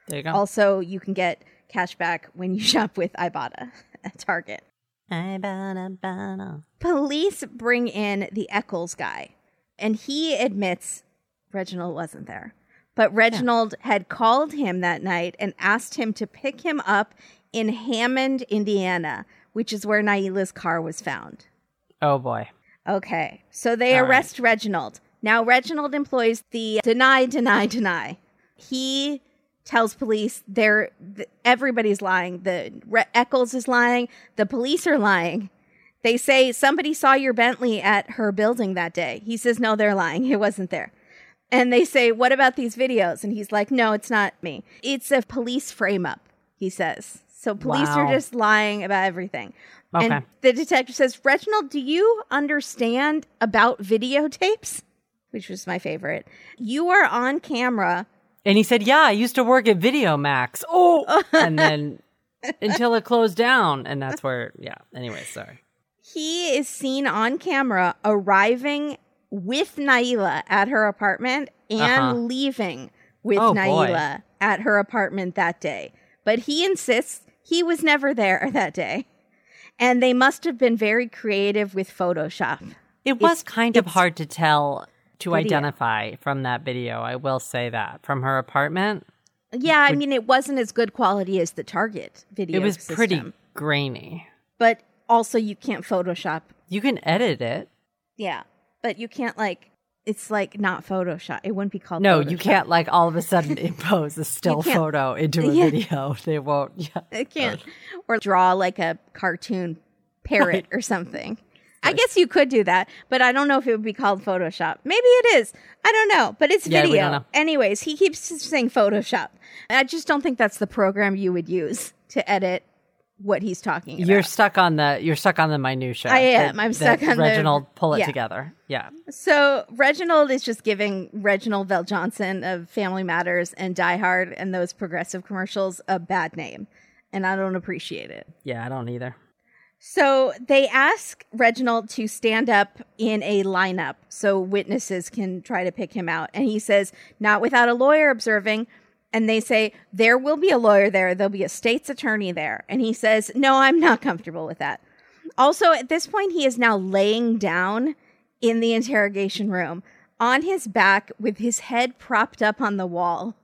There you go. Also, you can get cash back when you (laughs) shop with Ibotta at Target. Police bring in the Eccles guy, and he admits Reginald wasn't there. But Reginald had called him that night and asked him to pick him up in Hammond, Indiana, which is where Naila's car was found. oh boy. Okay, so they All right. arrest Reginald. Now, Reginald employs the deny, deny, deny. He tells police they're th- everybody's lying. The Re- Eccles is lying. The police are lying. They say somebody saw your Bentley at her building that day. He says no, they're lying. It wasn't there. And they say, "What about these videos?" And he's like, "No, it's not me. It's a police frame up." He says. So police are just lying about everything. Okay. And the detective says, Reginald, do you understand about videotapes? Which was my favorite. You are on camera. And he said, "Yeah, I used to work at Video Max." Oh, (laughs) and then until it closed down, and that's where. Yeah. Anyway, sorry. He is seen on camera arriving with Naila at her apartment and Uh-huh. leaving with Oh, boy. Naila at her apartment that day. But he insists he was never there (laughs) that day. And they must have been very creative with Photoshop. It was It's- kind of hard to tell to video. identify from that video. I will say that from her apartment, Yeah, I mean, it wasn't as good quality as the Target video. it was pretty grainy. but also you can't Photoshop. You can edit it. Yeah, but you can't like. It's like not Photoshop. It wouldn't be called. No, Photoshop. you can't like all of a sudden (laughs) (laughs) impose a still photo into (laughs) a Yeah. video. They won't. Yeah. It can't, or draw like a cartoon parrot or something. I guess you could do that, but I don't know if it would be called Photoshop. Maybe it is. I don't know, but it's Yeah, video. Anyways, he keeps saying Photoshop. I just don't think that's the program you would use to edit what he's talking about. You're stuck on the you're stuck on the minutia. I am. that- I'm stuck on the- Reginald pull it yeah. together. Yeah. So Reginald is just giving Reginald VelJohnson of Family Matters and Die Hard and those progressive commercials a bad name, and I don't appreciate it. Yeah, I don't either. So they ask Reginald to stand up in a lineup so witnesses can try to pick him out, and he says, "Not without a lawyer observing." And they say, There will be a lawyer there. There'll be a state's attorney there. And he says, No, I'm not comfortable with that. Also, at this point, he is now laying down in the interrogation room on his back with his head propped up on the wall.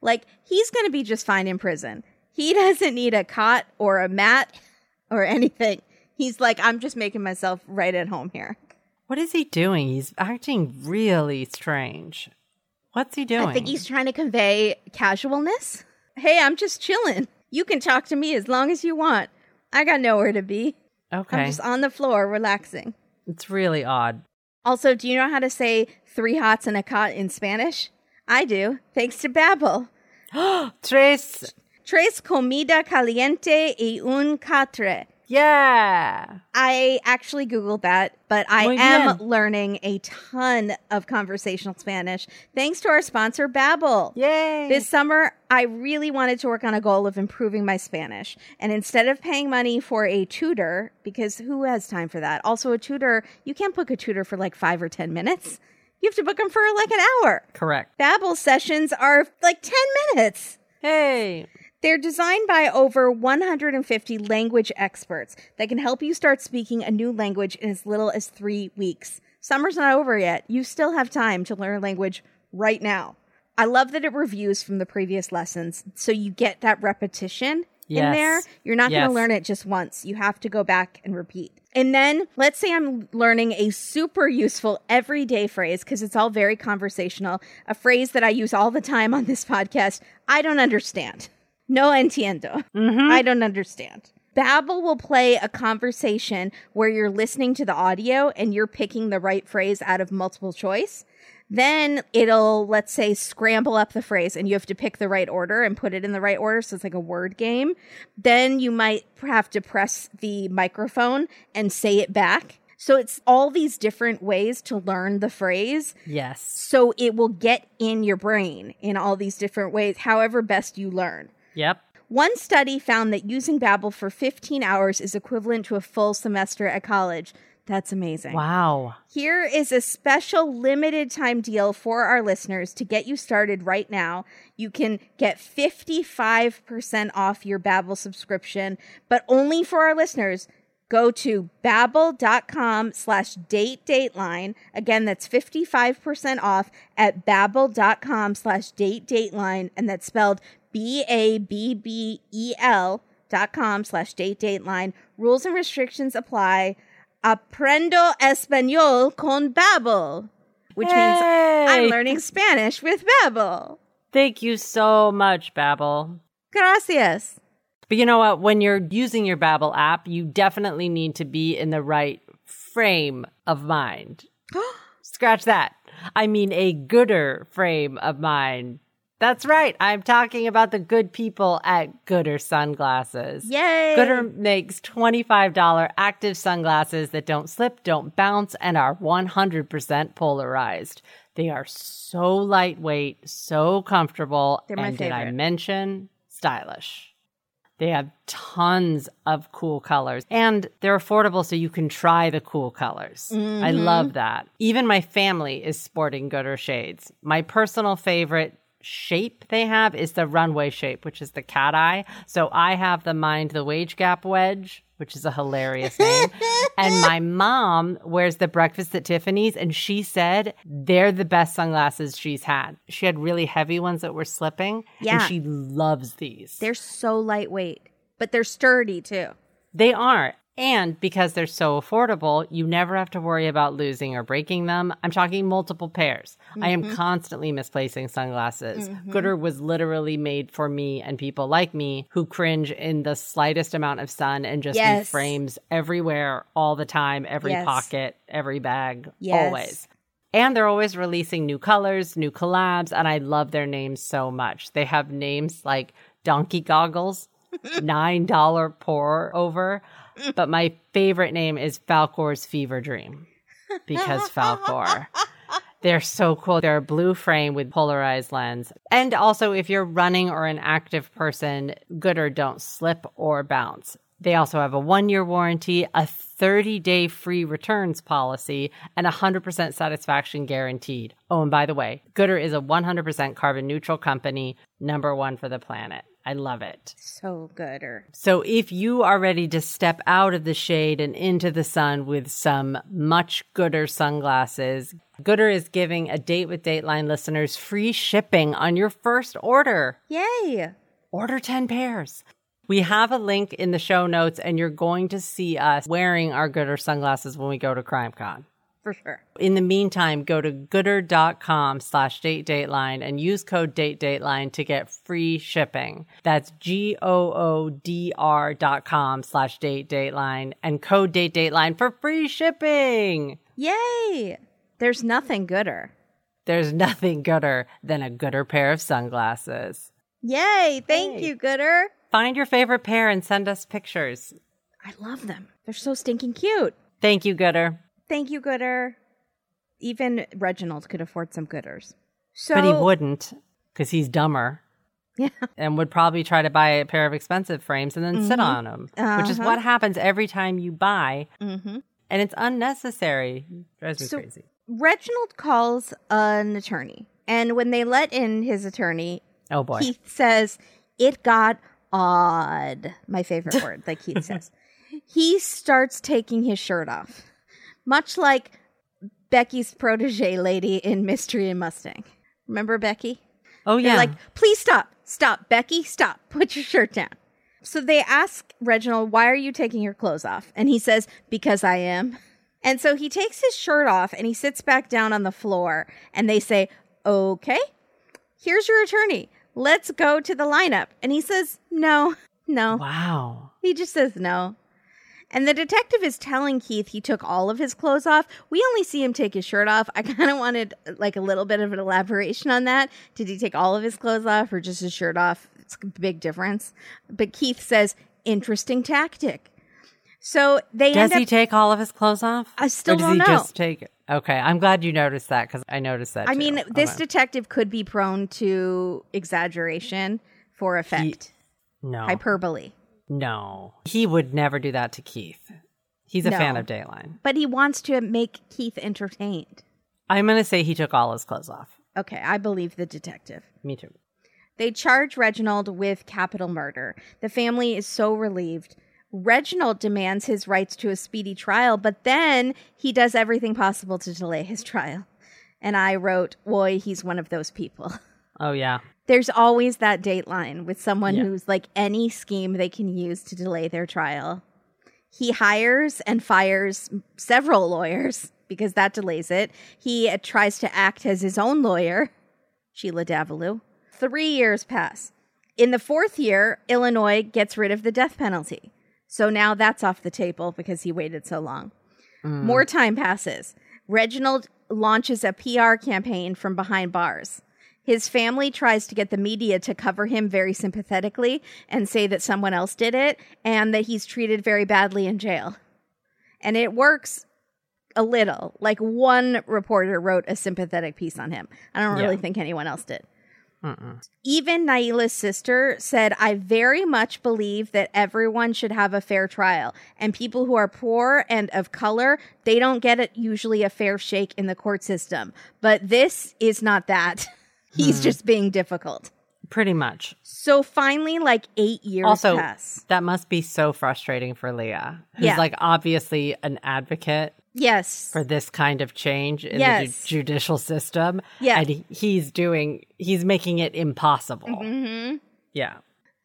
Like, he's going to be just fine in prison. He (laughs) doesn't need a cot or a mat or anything. He's like, I'm just making myself right at home here. What is he doing? He's acting really strange. What's he doing? I think he's trying to convey casualness. Hey, I'm just chilling. You can talk to me as long as you want. I got nowhere to be. okay. I'm just on the floor relaxing. It's really odd. Also, do you know how to say three hots and a cot in Spanish? I do, thanks to Babbel. (gasps) Tres. Tres comida caliente y un catre. Yeah. I actually Googled that, but I Muy am bien. learning a ton of conversational Spanish thanks to our sponsor, Babbel. Yay. This summer, I really wanted to work on a goal of improving my Spanish. And instead of paying money for a tutor, because who has time for that? Also, a tutor, you can't book a tutor for like five or 10 minutes. You have to book them for like an hour. Correct. Babbel sessions are like 10 minutes. Hey. They're designed by over 150 language experts that can help you start speaking a new language in as little as three weeks. Summer's not over yet. You still have time to learn a language right now. I love that it reviews from the previous lessons, so you get that repetition in there. You're not going to learn it just once. You have to go back and repeat. And then let's say I'm learning a super useful everyday phrase because it's all very conversational, a phrase that I use all the time on this podcast. I don't understand. No entiendo. Mm-hmm. I don't understand. Babbel will play a conversation where you're listening to the audio and you're picking the right phrase out of multiple choice. Then it'll, let's say, scramble up the phrase and you have to pick the right order and put it in the right order. So it's like a word game. Then you might have to press the microphone and say it back. So it's all these different ways to learn the phrase. Yes. So it will get in your brain in all these different ways, however best you learn. Yep. One study found that using Babbel for 15 hours is equivalent to a full semester at college. That's amazing. Wow. Here is a special limited time deal for our listeners to get you started right now. You can get 55% off your Babbel subscription, but only for our listeners. Go to babbel.com slash date dateline. Again, that's 55% off at babbel.com slash date dateline. And that's spelled B-A-B-B-E-L dot com slash date dateline. Rules and restrictions apply. Aprendo Español con Babbel, which means I'm learning Spanish with Babbel. Thank you so much, Babbel. Gracias. But you know what? When you're using your Babbel app, you definitely need to be in the right frame of mind. (gasps) Scratch that. I mean, a gooder frame of mind. That's right. I'm talking about the good people at Gooder Sunglasses. Yay. Gooder makes $25 active sunglasses that don't slip, don't bounce, and are 100% polarized. They are so lightweight, so comfortable, They're my and did I mention stylish? They have tons of cool colors and they're affordable so you can try the cool colors. I Mm-hmm. love that. Even my family is sporting Gooder shades. My personal favorite shape they have is the runway shape, which is the cat eye. So I have the Mind the Wage Gap wedge, which is a hilarious (laughs) name. and my mom wears the breakfast at Tiffany's and she said they're the best sunglasses she's had. She had really heavy ones that were slipping Yeah. and she loves these. They're so lightweight, but they're sturdy too. They are. And because they're so affordable, you never have to worry about losing or breaking them. I'm talking multiple pairs. I Mm-hmm. am constantly misplacing sunglasses. Gooder was literally made for me and people like me who cringe in the slightest amount of sun and just need Yes. frames everywhere, all the time, every Yes. pocket, every bag, Yes. always. And they're always releasing new colors, new collabs, and I love their names so much. They have names like Donkey Goggles, (laughs) $9 pour over. But my favorite name is Falkor's Fever Dream because (laughs) Falcor. They're so cool. They're a blue frame with polarized lens. And also, if you're running or an active person, Gooder don't slip or bounce. They also have a one year warranty, a 30 day free returns policy, and 100% satisfaction guaranteed. Oh, and by the way, Gooder is a 100% carbon neutral company, number one for the planet. I love it. So good. So if you are ready to step out of the shade and into the sun with some much gooder sunglasses, Gooder is giving a date with Dateline listeners free shipping on your first order. yay! Order 10 pairs. We have a link in the show notes and you're going to see us wearing our Gooder sunglasses when we go to CrimeCon. For sure. In the meantime, go to gooder.com slash date dateline and use code date dateline to get free shipping. That's G O O D R dot com slash date dateline and code date dateline for free shipping. Yay! There's nothing gooder. There's nothing gooder than a gooder pair of sunglasses. Yay! Thank Hey. you, gooder. Find your favorite pair and send us pictures. I love them. They're so stinking cute. Thank you, gooder. Thank you, gooder. Even Reginald could afford some gooders. So, But he wouldn't because he's dumber. Yeah. (laughs) and would probably try to buy a pair of expensive frames and then sit on them, which is Uh-huh. what happens every time you buy, Mhm. and it's unnecessary. Drives me So- crazy. Reginald calls an attorney, and when they let in his attorney, Oh boy, he says, it got odd. My favorite (laughs) word, like Keith says. He starts taking his shirt off, much like Becky's protege lady in Mystery and Mustang. Remember Becky? Oh They're yeah. like, please stop, stop, Becky, stop, put your shirt down. So they ask Reginald, why are you taking your clothes off? And he says, because I am. And so he takes his shirt off and he sits back down on the floor. And they say, okay, here's your attorney. Let's go to the lineup. And he says, no, no. wow. He just says no. And the detective is telling Keith he took all of his clothes off. We only see him take his shirt off. I (laughs) kind of wanted like a little bit of an elaboration on that. Did he take all of his clothes off or just his shirt off? It's a big difference. But Keith says, interesting tactic. So they Does end up. he take all of his clothes off? I still does don't he know. just take it. Okay, I'm glad you noticed that because I noticed that. I too. mean, this Okay. detective could be prone to exaggeration for effect, no, hyperbole. No, he would never do that to Keith. He's a fan of Dateline. But he wants to make Keith entertained. I'm gonna say he took all his clothes off. Okay, I believe the detective. Me too. They charge Reginald with capital murder. The family is so relieved. Reginald demands his rights to a speedy trial, but then he does everything possible to delay his trial. And I wrote, Boy, he's one of those people. (laughs) Oh yeah, There's always that dateline with someone Yeah. who's like any scheme they can use to delay their trial. He hires and fires several lawyers because that delays it. He uh, tries to act as his own lawyer, Sheila Davalou. Three years pass. In the fourth year, Illinois gets rid of the death penalty. So now that's off the table because he waited so long. More time passes. Reginald launches a PR campaign from behind bars. His family tries to get the media to cover him very sympathetically and say that someone else did it and that he's treated very badly in jail. And it works a little. Like one reporter wrote a sympathetic piece on him. I don't really Yeah. think anyone else did. Even Naila's sister said, I very much believe that everyone should have a fair trial. And people who are poor and of color, they don't get it usually a fair shake in the court system. But this is not that. (laughs) He's just being difficult. pretty much. So finally, like eight years also, pass. that must be so frustrating for Leah, who's Yeah. like obviously an advocate Yes. for this kind of change in the ju- judicial system. Yeah. and he- he's doing, he's making it impossible. hmm Yeah,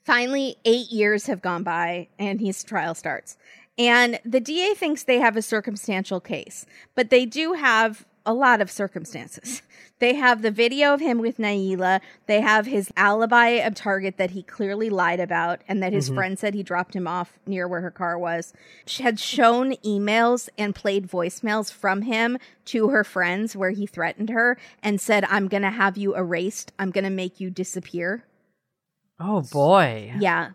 Finally, eight years have gone by and his trial starts. And the DA thinks they have a circumstantial case, but they do have a lot of circumstances. They have the video of him with Naila. They have his alibi of Target that he clearly lied about and that his mm-hmm. friend said he dropped him off near where her car was. She had shown emails and played voicemails from him to her friends where he threatened her and said, I'm going to have you erased. I'm going to make you disappear. Oh boy. Yeah.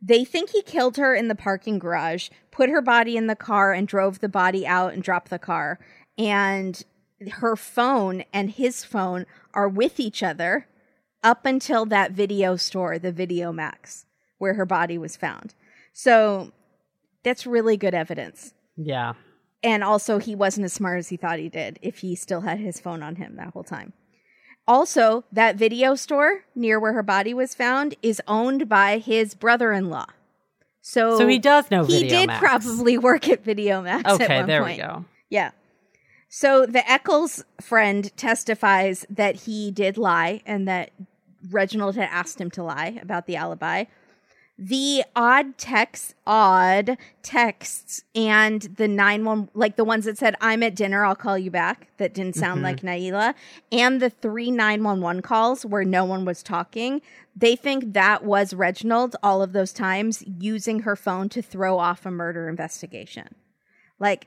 They think he killed her in the parking garage, put her body in the car, and drove the body out and dropped the car. And her phone and his phone are with each other up until that video store, the Video Max, where her body was found. So that's really good evidence. Yeah. And also, he wasn't as smart as he thought he did if he still had his phone on him that whole time. Also, that video store near where her body was found is owned by his brother in law. So, So he does know he Video did Max. probably work at Video Max. at Okay, there point. we go. Yeah. So the Eccles friend testifies that he did lie and that Reginald had asked him to lie about the alibi. The odd texts, odd texts, and the nine one like the ones that said "I'm at dinner, I'll call you back" that didn't sound mm-hmm. like Naila, and the three nine one one calls where no one was talking. They think that was Reginald all of those times using her phone to throw off a murder investigation, like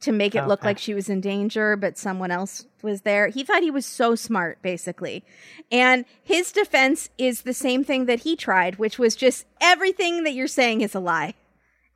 to make it look like she was in danger, but someone else was there. He thought he was so smart, basically. And his defense is the same thing that he tried, which was just everything that you're saying is a lie.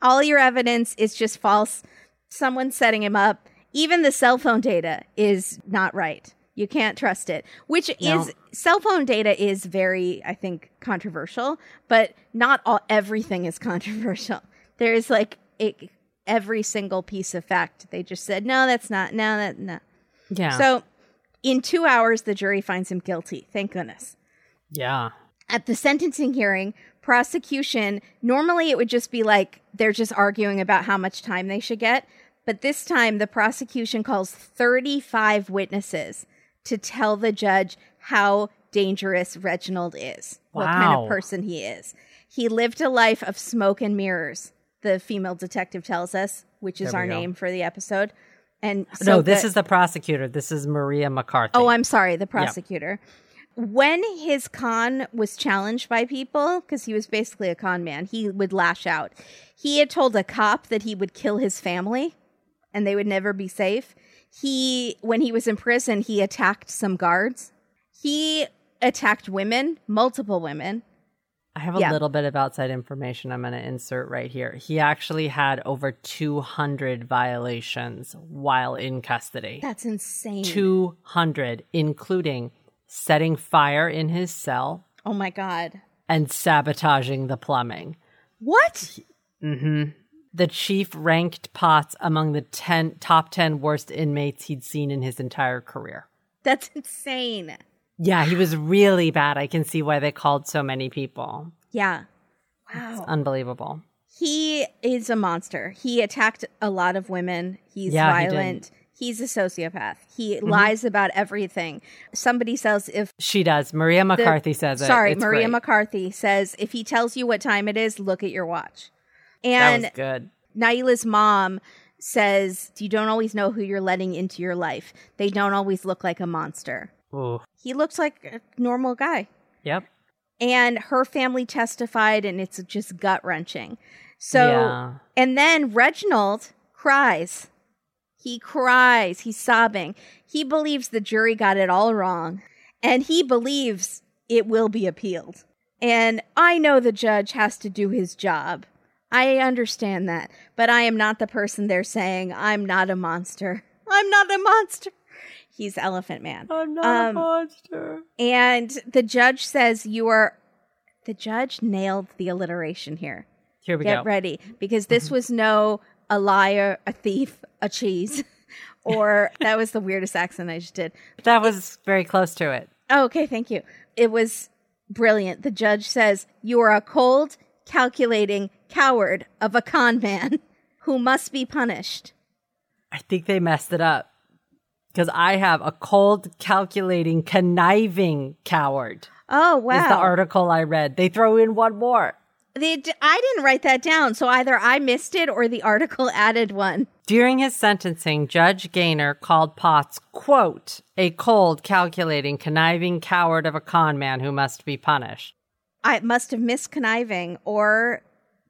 All your evidence is just false. Someone's setting him up. Even the cell phone data is not right. You can't trust it, which No. is cell phone data is very, I think, controversial, but not all everything is (laughs) controversial. There is like it, every single piece of fact. They just said, no, that's not, no, that, no. Yeah. So in two hours, the jury finds him guilty. Thank goodness. yeah. At the sentencing hearing, prosecution normally it would just be like they're just arguing about how much time they should get. But this time, the prosecution calls 35 witnesses to tell the judge how dangerous Reginald is, wow. what kind of person he is. He lived a life of smoke and mirrors, the female detective tells us, which is There our name for the episode. And so no, this the- is the prosecutor. This is Maria McCarthy. Oh, I'm sorry, the prosecutor. When his con was challenged by people, because he was basically a con man, he would lash out. He had told a cop that he would kill his family and they would never be safe. He, when he was in prison, he attacked some guards. He attacked women, multiple women. I have a Yeah. little bit of outside information I'm going to insert right here. He actually had over 200 violations while in custody. That's insane. 200, including setting fire in his cell oh my God. and sabotaging the plumbing. What? Mm-hmm. The chief ranked Potts among the 10 top 10 worst inmates he'd seen in his entire career. That's insane. Yeah, he was really bad. I can see why they called so many people. Yeah. Wow. Unbelievable. He is a monster. He attacked a lot of women. He's Yeah, he. Mm-hmm. violent. He's a sociopath. He lies about everything. Somebody says if She does. Maria the- McCarthy says it. Sorry, It's Maria great. McCarthy says if he tells you what time it is, look at your watch. That And was good. Naila's mom says you don't always know who you're letting into your life. They don't always look like a monster. Ooh. He looks like a normal guy. Yep. and her family testified and it's just gut wrenching so Yeah. and then reginald cries. He cries. He's sobbing. He believes the jury got it all wrong and he believes it will be appealed. And i know the judge has to do his job. I understand that but i am not the person they're saying i'm not a monster. I'm not a monster he's elephant man I'm not Um, a monster. and the judge says you are. The judge nailed the alliteration here. Here we Get go. Mm-hmm. ready, because this was no a liar, a thief, a cheese, (laughs) or that was the weirdest accent I just did. That was very close to it. Oh, okay, thank you. It was brilliant. The judge says you are a cold, calculating coward of a con man who must be punished. I think they messed it up because I have a cold, calculating, conniving coward. Oh wow! Is the article I read? They throw in one more. They d- I didn't write that down, so either I missed it or the article (laughs) added one. During his sentencing, Judge Gaynor called Potts, quote, a cold, calculating, conniving coward of a con man who must be punished. I must have missed conniving, or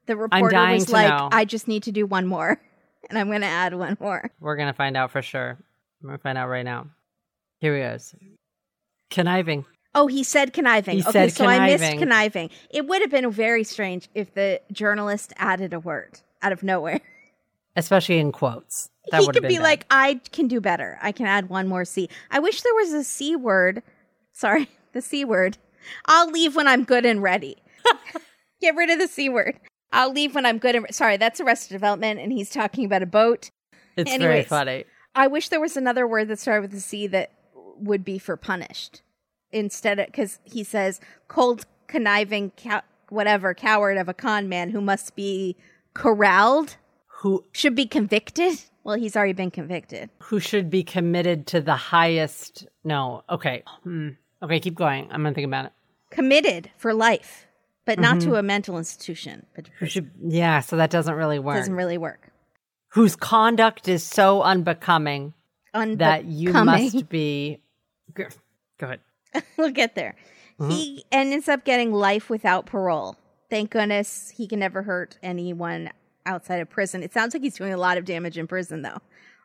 the reporter was like, know. I just need to do one more. (laughs) And I'm going to add one more. We're going to find out for sure. I'm to find out right now. Here he goes. Conniving. Oh, he said conniving. He okay, said so I missed conniving. conniving. It would have been very strange if the journalist added a word out of nowhere. Especially in quotes. That he could be been like, I can do better. I can add one more C. I wish there was a C word. Sorry, (laughs) the C word. I'll leave when I'm good and ready. (laughs) Get rid of the C word. I'll leave when I'm good and sorry, that's Arrested Development, and he's talking about a boat. It's very funny. I wish there was another word that started with a C that would be for punished instead of because he says cold, conniving, cow- whatever coward of a con man who must be corralled Who should be convicted. Well, he's already been convicted. who should be committed to the highest no okay hmm. okay keep going i'm gonna think about it Committed for life, but not Mm-hmm. to a mental institution. But should yeah so that doesn't really work doesn't really work. Whose conduct is so unbecoming that you must be go go ahead (laughs) we'll get there. Mm-hmm. He ends up getting life without parole. Thank goodness he can never hurt anyone outside of prison. It sounds like he's doing a lot of damage in prison, though.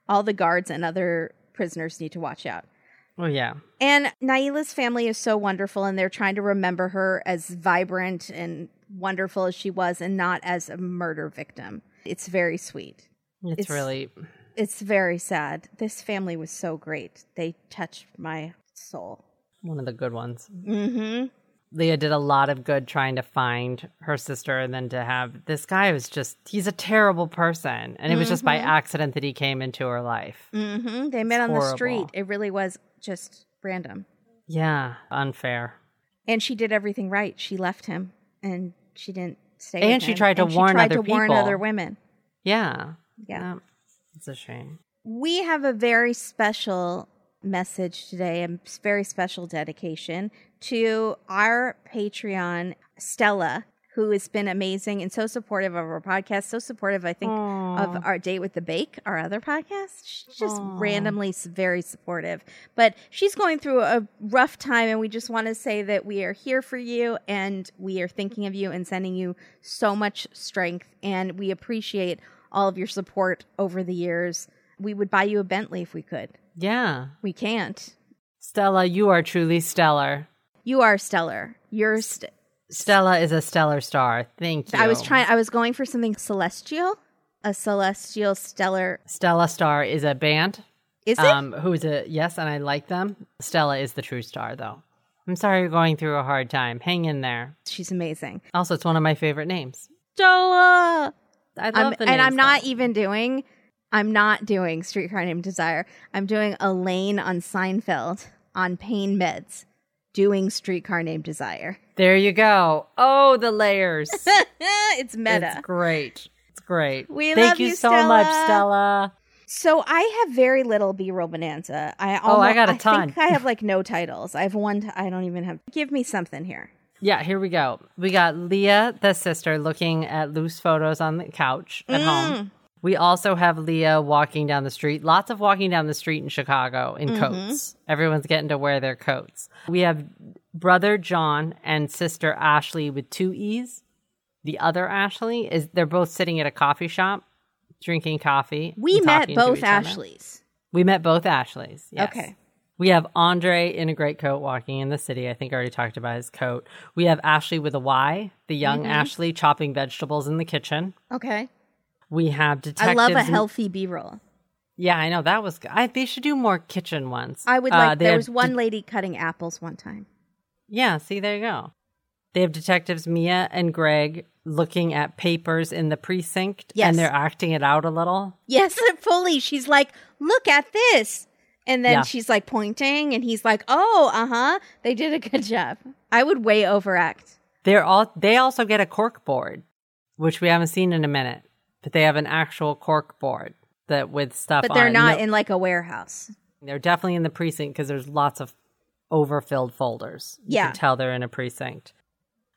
All the guards and other prisoners need to watch out. oh yeah And Naila's family is so wonderful, and they're trying to remember her as vibrant and wonderful as she was, and not as a murder victim. It's very sweet. It's, It's- really It's very sad. This family was so great. They touched my soul. one of the good ones Mm-hmm. leah did a lot of good trying to find her sister and then to have this guy was just he's a terrible person and it was just by Mm-hmm. accident that he came into her life Mm-hmm. They met on the street. It really was just random. yeah unfair And she did everything right. She left him and she didn't stay. And she tried to And warn she tried other to warn other women. Yeah. Yeah. Um, it's a shame. We have a very special message today, a very special dedication to our Patroni, Stella, who has been amazing and so supportive of our podcast, so supportive, I think, of our Date with the Bake, our other podcast. She's just randomly very supportive. But she's going through a rough time, and we just want to say that we are here for you and we are thinking of you and sending you so much strength. And we appreciate all of your support over the years. We would buy you a Bentley if we could. Yeah. We can't. Stella, you are truly stellar. You are stellar. You're. St- Stella is a stellar star. Thank you. I was trying. I was going for something celestial, a celestial stellar. Stella Star is a band. Is it? Um, who's a yes, and I like them. Stella is the true star, though. I'm sorry you're going through a hard time. Hang in there. She's amazing. Also, it's one of my favorite names. Stella. I love I'm, and I'm not even doing. I'm not doing Streetcar Named Desire. I'm doing Elaine on Seinfeld on pain meds, doing Streetcar Named Desire. There you go. Oh, the layers. (laughs) it's meta. It's great. It's great. We Thank love you you, so much, Stella. Stella. So I have very little B-roll bonanza. I Oh, I got a I ton. think I have like no titles. I have one. T- I don't even have. Give me something here. Yeah, here we go. We got Leah, the sister, looking at loose photos on the couch at Mm. home. We also have Leah walking down the street. Lots of walking down the street in Chicago in Mm-hmm. coats. Everyone's getting to wear their coats. We have brother John and sister Ashley with two E's. The other Ashley is they're both sitting at a coffee shop drinking coffee. We met both each other. Ashleys. We met both Ashleys. Yes. Okay. We have Andre in a great coat walking in the city. I think I already talked about his coat. We have Ashley with a Y, the young Mm-hmm. Ashley chopping vegetables in the kitchen. Okay. We have detectives. I love a healthy B-roll. Yeah, I know that was. good. I, they should do more kitchen ones. I would Uh, like. they there was one lady cutting apples one time. Yeah, see, there you go. They have detectives Mia and Greg looking at papers in the precinct, Yes. and they're acting it out a little. Yes, (laughs) fully. She's like, "Look at this," and then Yeah. she's like pointing, and he's like, "Oh, uh huh." They did a good (laughs) job. I would way overact. They're all. They also get a cork board, which we haven't seen in a minute, but they have an actual cork board that with stuff. But they're not No- in like a warehouse. They're definitely in the precinct because there's lots of overfilled folders. You Yeah. can tell they're in a precinct.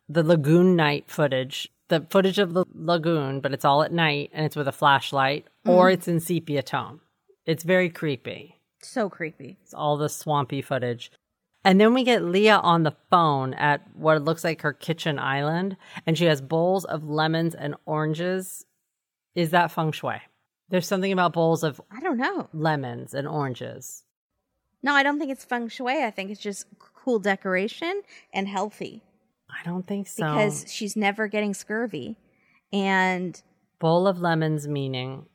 The lagoon night footage, the footage of the lagoon, but it's all at night and it's with a flashlight, or it's in sepia tone. It's very creepy. So creepy. It's all the swampy footage. And then we get Leah on the phone at what looks like her kitchen island, and she has bowls of lemons and oranges. Is that feng shui? There's something about bowls of I don't know. lemons and oranges. No, I don't think it's feng shui. I think it's just cool decoration and healthy I don't think so. because she's never getting scurvy. And Bowl of lemons meaning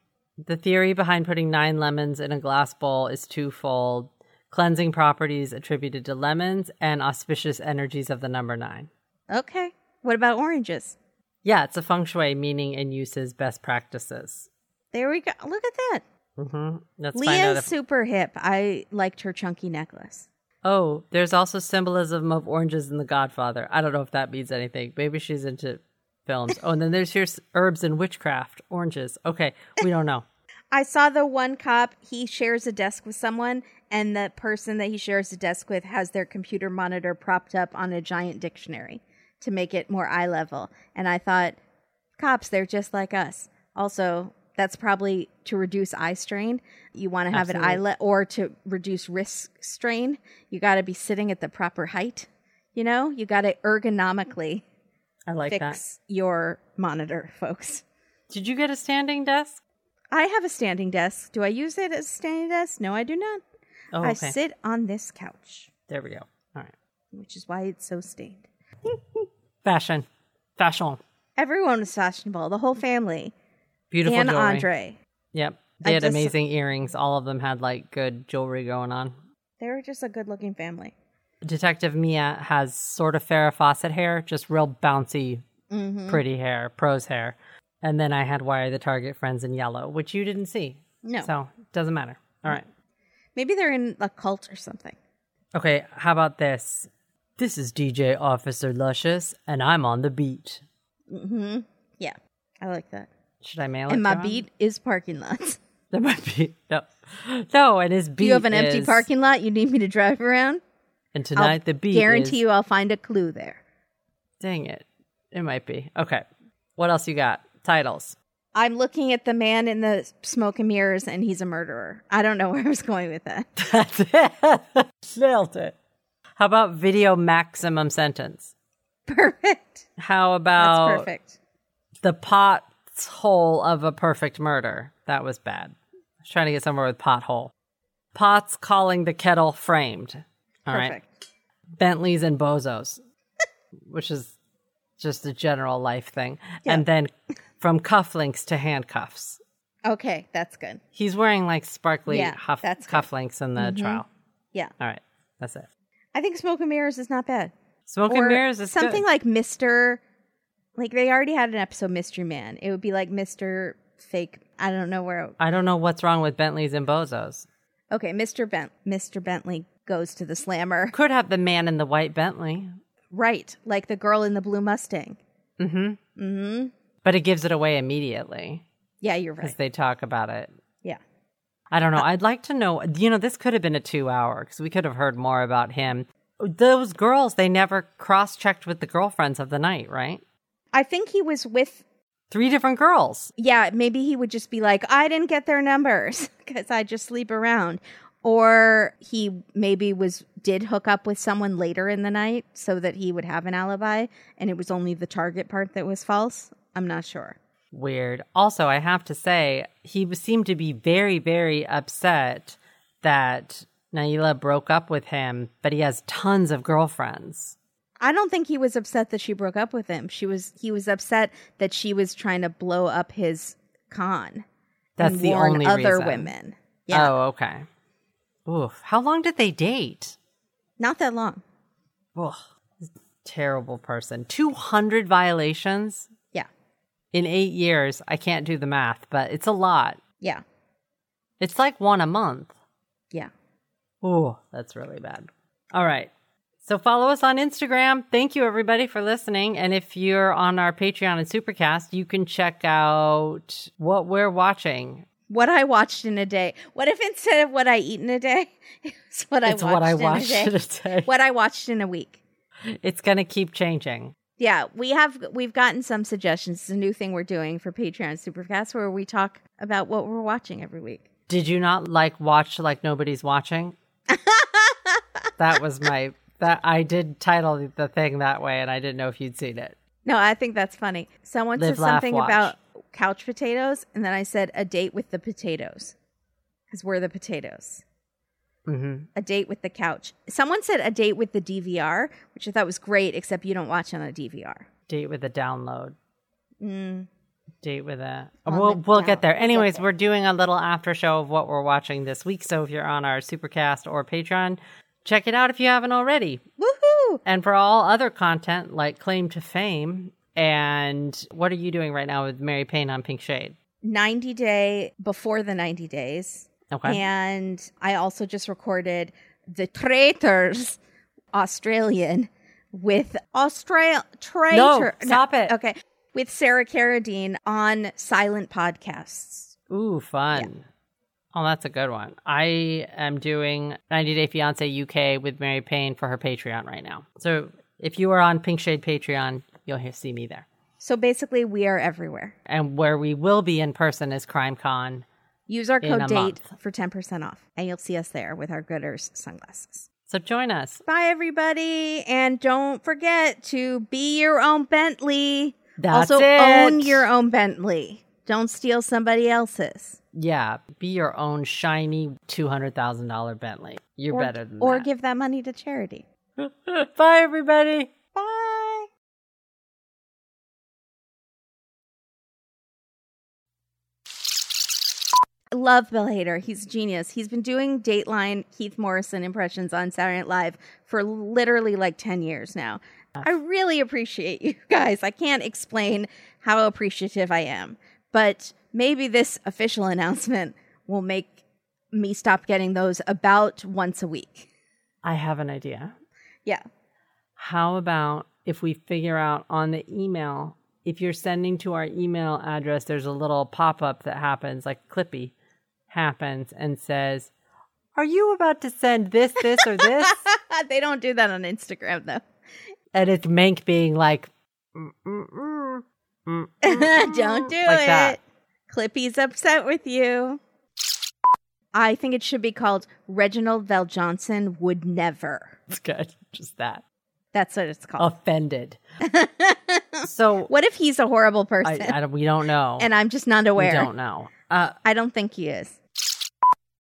the theory behind putting nine lemons in a glass bowl is twofold cleansing properties attributed to lemons and auspicious energies of the number nine. okay, what about oranges? Yeah, it's a feng shui meaning and uses best practices. There we go. Look at that. Mm-hmm. Let's Leah's if. super hip. I liked her chunky necklace. oh, there's also symbolism of oranges in The Godfather. I don't know if that means anything. Maybe she's into films. oh, and then there's here's herbs and witchcraft, oranges. Okay, we don't know. (laughs) I saw the one cop, he shares a desk with someone, and the person that he shares a desk with has their computer monitor propped up on a giant dictionary to make it more eye level. And I thought, cops, they're just like us. Also, that's probably to reduce eye strain. You want to have an eye Absolutely. le- or to reduce wrist strain. You got to be sitting at the proper height. You know, you got to ergonomically I like that. fix your monitor, (laughs) folks. Did you get a standing desk? I have a standing desk. Do I use it as a standing desk? No, I do not. Oh, okay. I sit on this couch, There we go. All right. which is why it's so stained. (laughs) Fashion. Fashion. Everyone was fashionable, the whole family. Beautiful and jewelry. Andre. Yep. They I had just- amazing earrings. All of them had like good jewelry going on. They were just a good looking family. Detective Mia has sort of Farrah Fawcett hair, just real bouncy, Mm-hmm. pretty hair, prose hair. And then I had Why Are the Target Friends in yellow, which you didn't see. No. So it doesn't matter. All right. Maybe they're in a cult or something. Okay. How about this? This is DJ Officer Luscious, and I'm on the beat. Hmm. Yeah, I like that. Should I mail it? And my beat is parking lots. (laughs) There might be no, no, and his beat. Do you have an empty is- parking lot you need me to drive around? And tonight I'll the beat. guarantee is- you I'll find a clue there. Dang it, it might be. Okay, what else you got? Titles. I'm looking at the man in the smoke and mirrors, and he's a murderer. I don't know (laughs) where I was going with that. (laughs) That's it. (laughs) Nailed it. How about video maximum sentence? Perfect. How That's about perfect. the pot's hole of a perfect murder? That was bad. I was trying to get somewhere with pothole. Pots calling the kettle framed. All right. Perfect. Bentleys and bozos, (laughs) which is just a general life thing. And then from cufflinks to handcuffs. Okay, that's good. He's wearing like sparkly Yeah, huff-. Mm-hmm. cufflinks in the trial. Yeah, All right. That's it. I think smoke and mirrors is not bad. Smoke and mirrors is something good. like Mister. Like they already had an episode, Mystery Man. It would be like Mister Fake. I don't know where. I don't know what's wrong with Bentleys and bozos. Okay, Mister Bent. Mister Bentley goes to the slammer. Could have the man in the white Bentley. Right, like the girl in the blue Mustang. Mm-hmm. Mm-hmm. But it gives it away immediately Yeah, you're right. because they talk about it. Yeah. I don't know. I'd like to know. You know, this could have been a two hour because we could have heard more about him. Those girls, they never cross checked with the girlfriends of the night, right? I think he was with. Three different girls. Yeah, maybe he would just be like, I didn't get their numbers (laughs) because I just sleep around. Or he maybe was did hook up with someone later in the night so that he would have an alibi, and it was only the target part that was false. I'm not sure. Weird. Also, I have to say, he seemed to be very, very upset that Naila broke up with him, but he has tons of girlfriends. I don't think he was upset that she broke up with him. She was he was upset that she was trying to blow up his con. That's and the warn only other reason. women. Yeah, Oh, okay. Oof. How long did they date? not that long. Ugh. Terrible person. 200 violations Yeah, in eight years. I can't do the math, but it's a lot. yeah, It's like one a month. yeah. Ooh, that's really bad. All right. So follow us on Instagram. Thank you everybody for listening. And if you're on our Patreon and Supercast, you can check out what we're watching. What I watched in a day. What if instead of what I eat in a day, (laughs) it's what I watched what I in watched a in day. a day. What I watched in a week. It's gonna keep changing. Yeah, we have we've gotten some suggestions. It's a new thing we're doing for Patreon Supercast where we talk about what we're watching every week. Did you not like watch like nobody's watching? (laughs) that was my that I did title the thing that way and I didn't know if you'd seen it. No, I think that's funny. Someone Live, said something watch. about couch potatoes, and then I said a date with the potatoes because we're the potatoes. Mm-hmm. A date with the couch. Someone said a date with the DVR, which I thought was great, except you don't watch on a DVR. Date with a download. Date with a. On We'll the we'll down- get there. Anyways, there. we're doing a little after show of what we're watching this week. So if you're on our Supercast or Patreon, check it out if you haven't already. Woohoo! And for all other content like Claim to Fame and what are you doing right now with Mary Payne on Pink Shade? 90 day before the 90 days. Okay. And I also just recorded the Traitors Australian with Australia Traitor. stop it. Okay. With Sarah Carradine on Silent Podcasts. Ooh, fun. Oh, that's a good one. I am doing 90 Day Fiance UK with Mary Payne for her Patreon right now. So if you are on Pink Shade Patreon, you'll hear, see me there. So basically, we are everywhere. And where we will be in person is CrimeCon. Use our code DATE month. for 10% off, and you'll see us there with our Gooders sunglasses. So join us. Bye, everybody. And don't forget to be your own Bentley. That's also, it. own your own Bentley. Don't steal somebody else's. Yeah, be your own shiny $200,000 Bentley. You're or, better than Or that. give that money to charity. (laughs) Bye, everybody. Love Bill Hader. He's a genius. He's been doing Dateline Keith Morrison impressions on Saturday Night Live for literally like 10 years now. I really appreciate you guys. I can't explain how appreciative I am, but maybe this official (laughs) announcement will make me stop getting those about once a week. I have an idea. Yeah. How about if we figure out on the email, if you're sending to our email address, there's a little pop up that happens, like Clippy happens, and says, Are you about to send this, this, or this? (laughs) they don't do that on Instagram though. and it's Mank being like, "Mm, mm, mm, mm, mm, don't do like it. that. Clippy's upset with you. I think it should be called Reginald VelJohnson would never. It's good. Just that. That's what it's called. Offended. (laughs) so What if he's a horrible person I don't, we don't know. and I'm just not aware. we don't know. Uh, I don't think he is.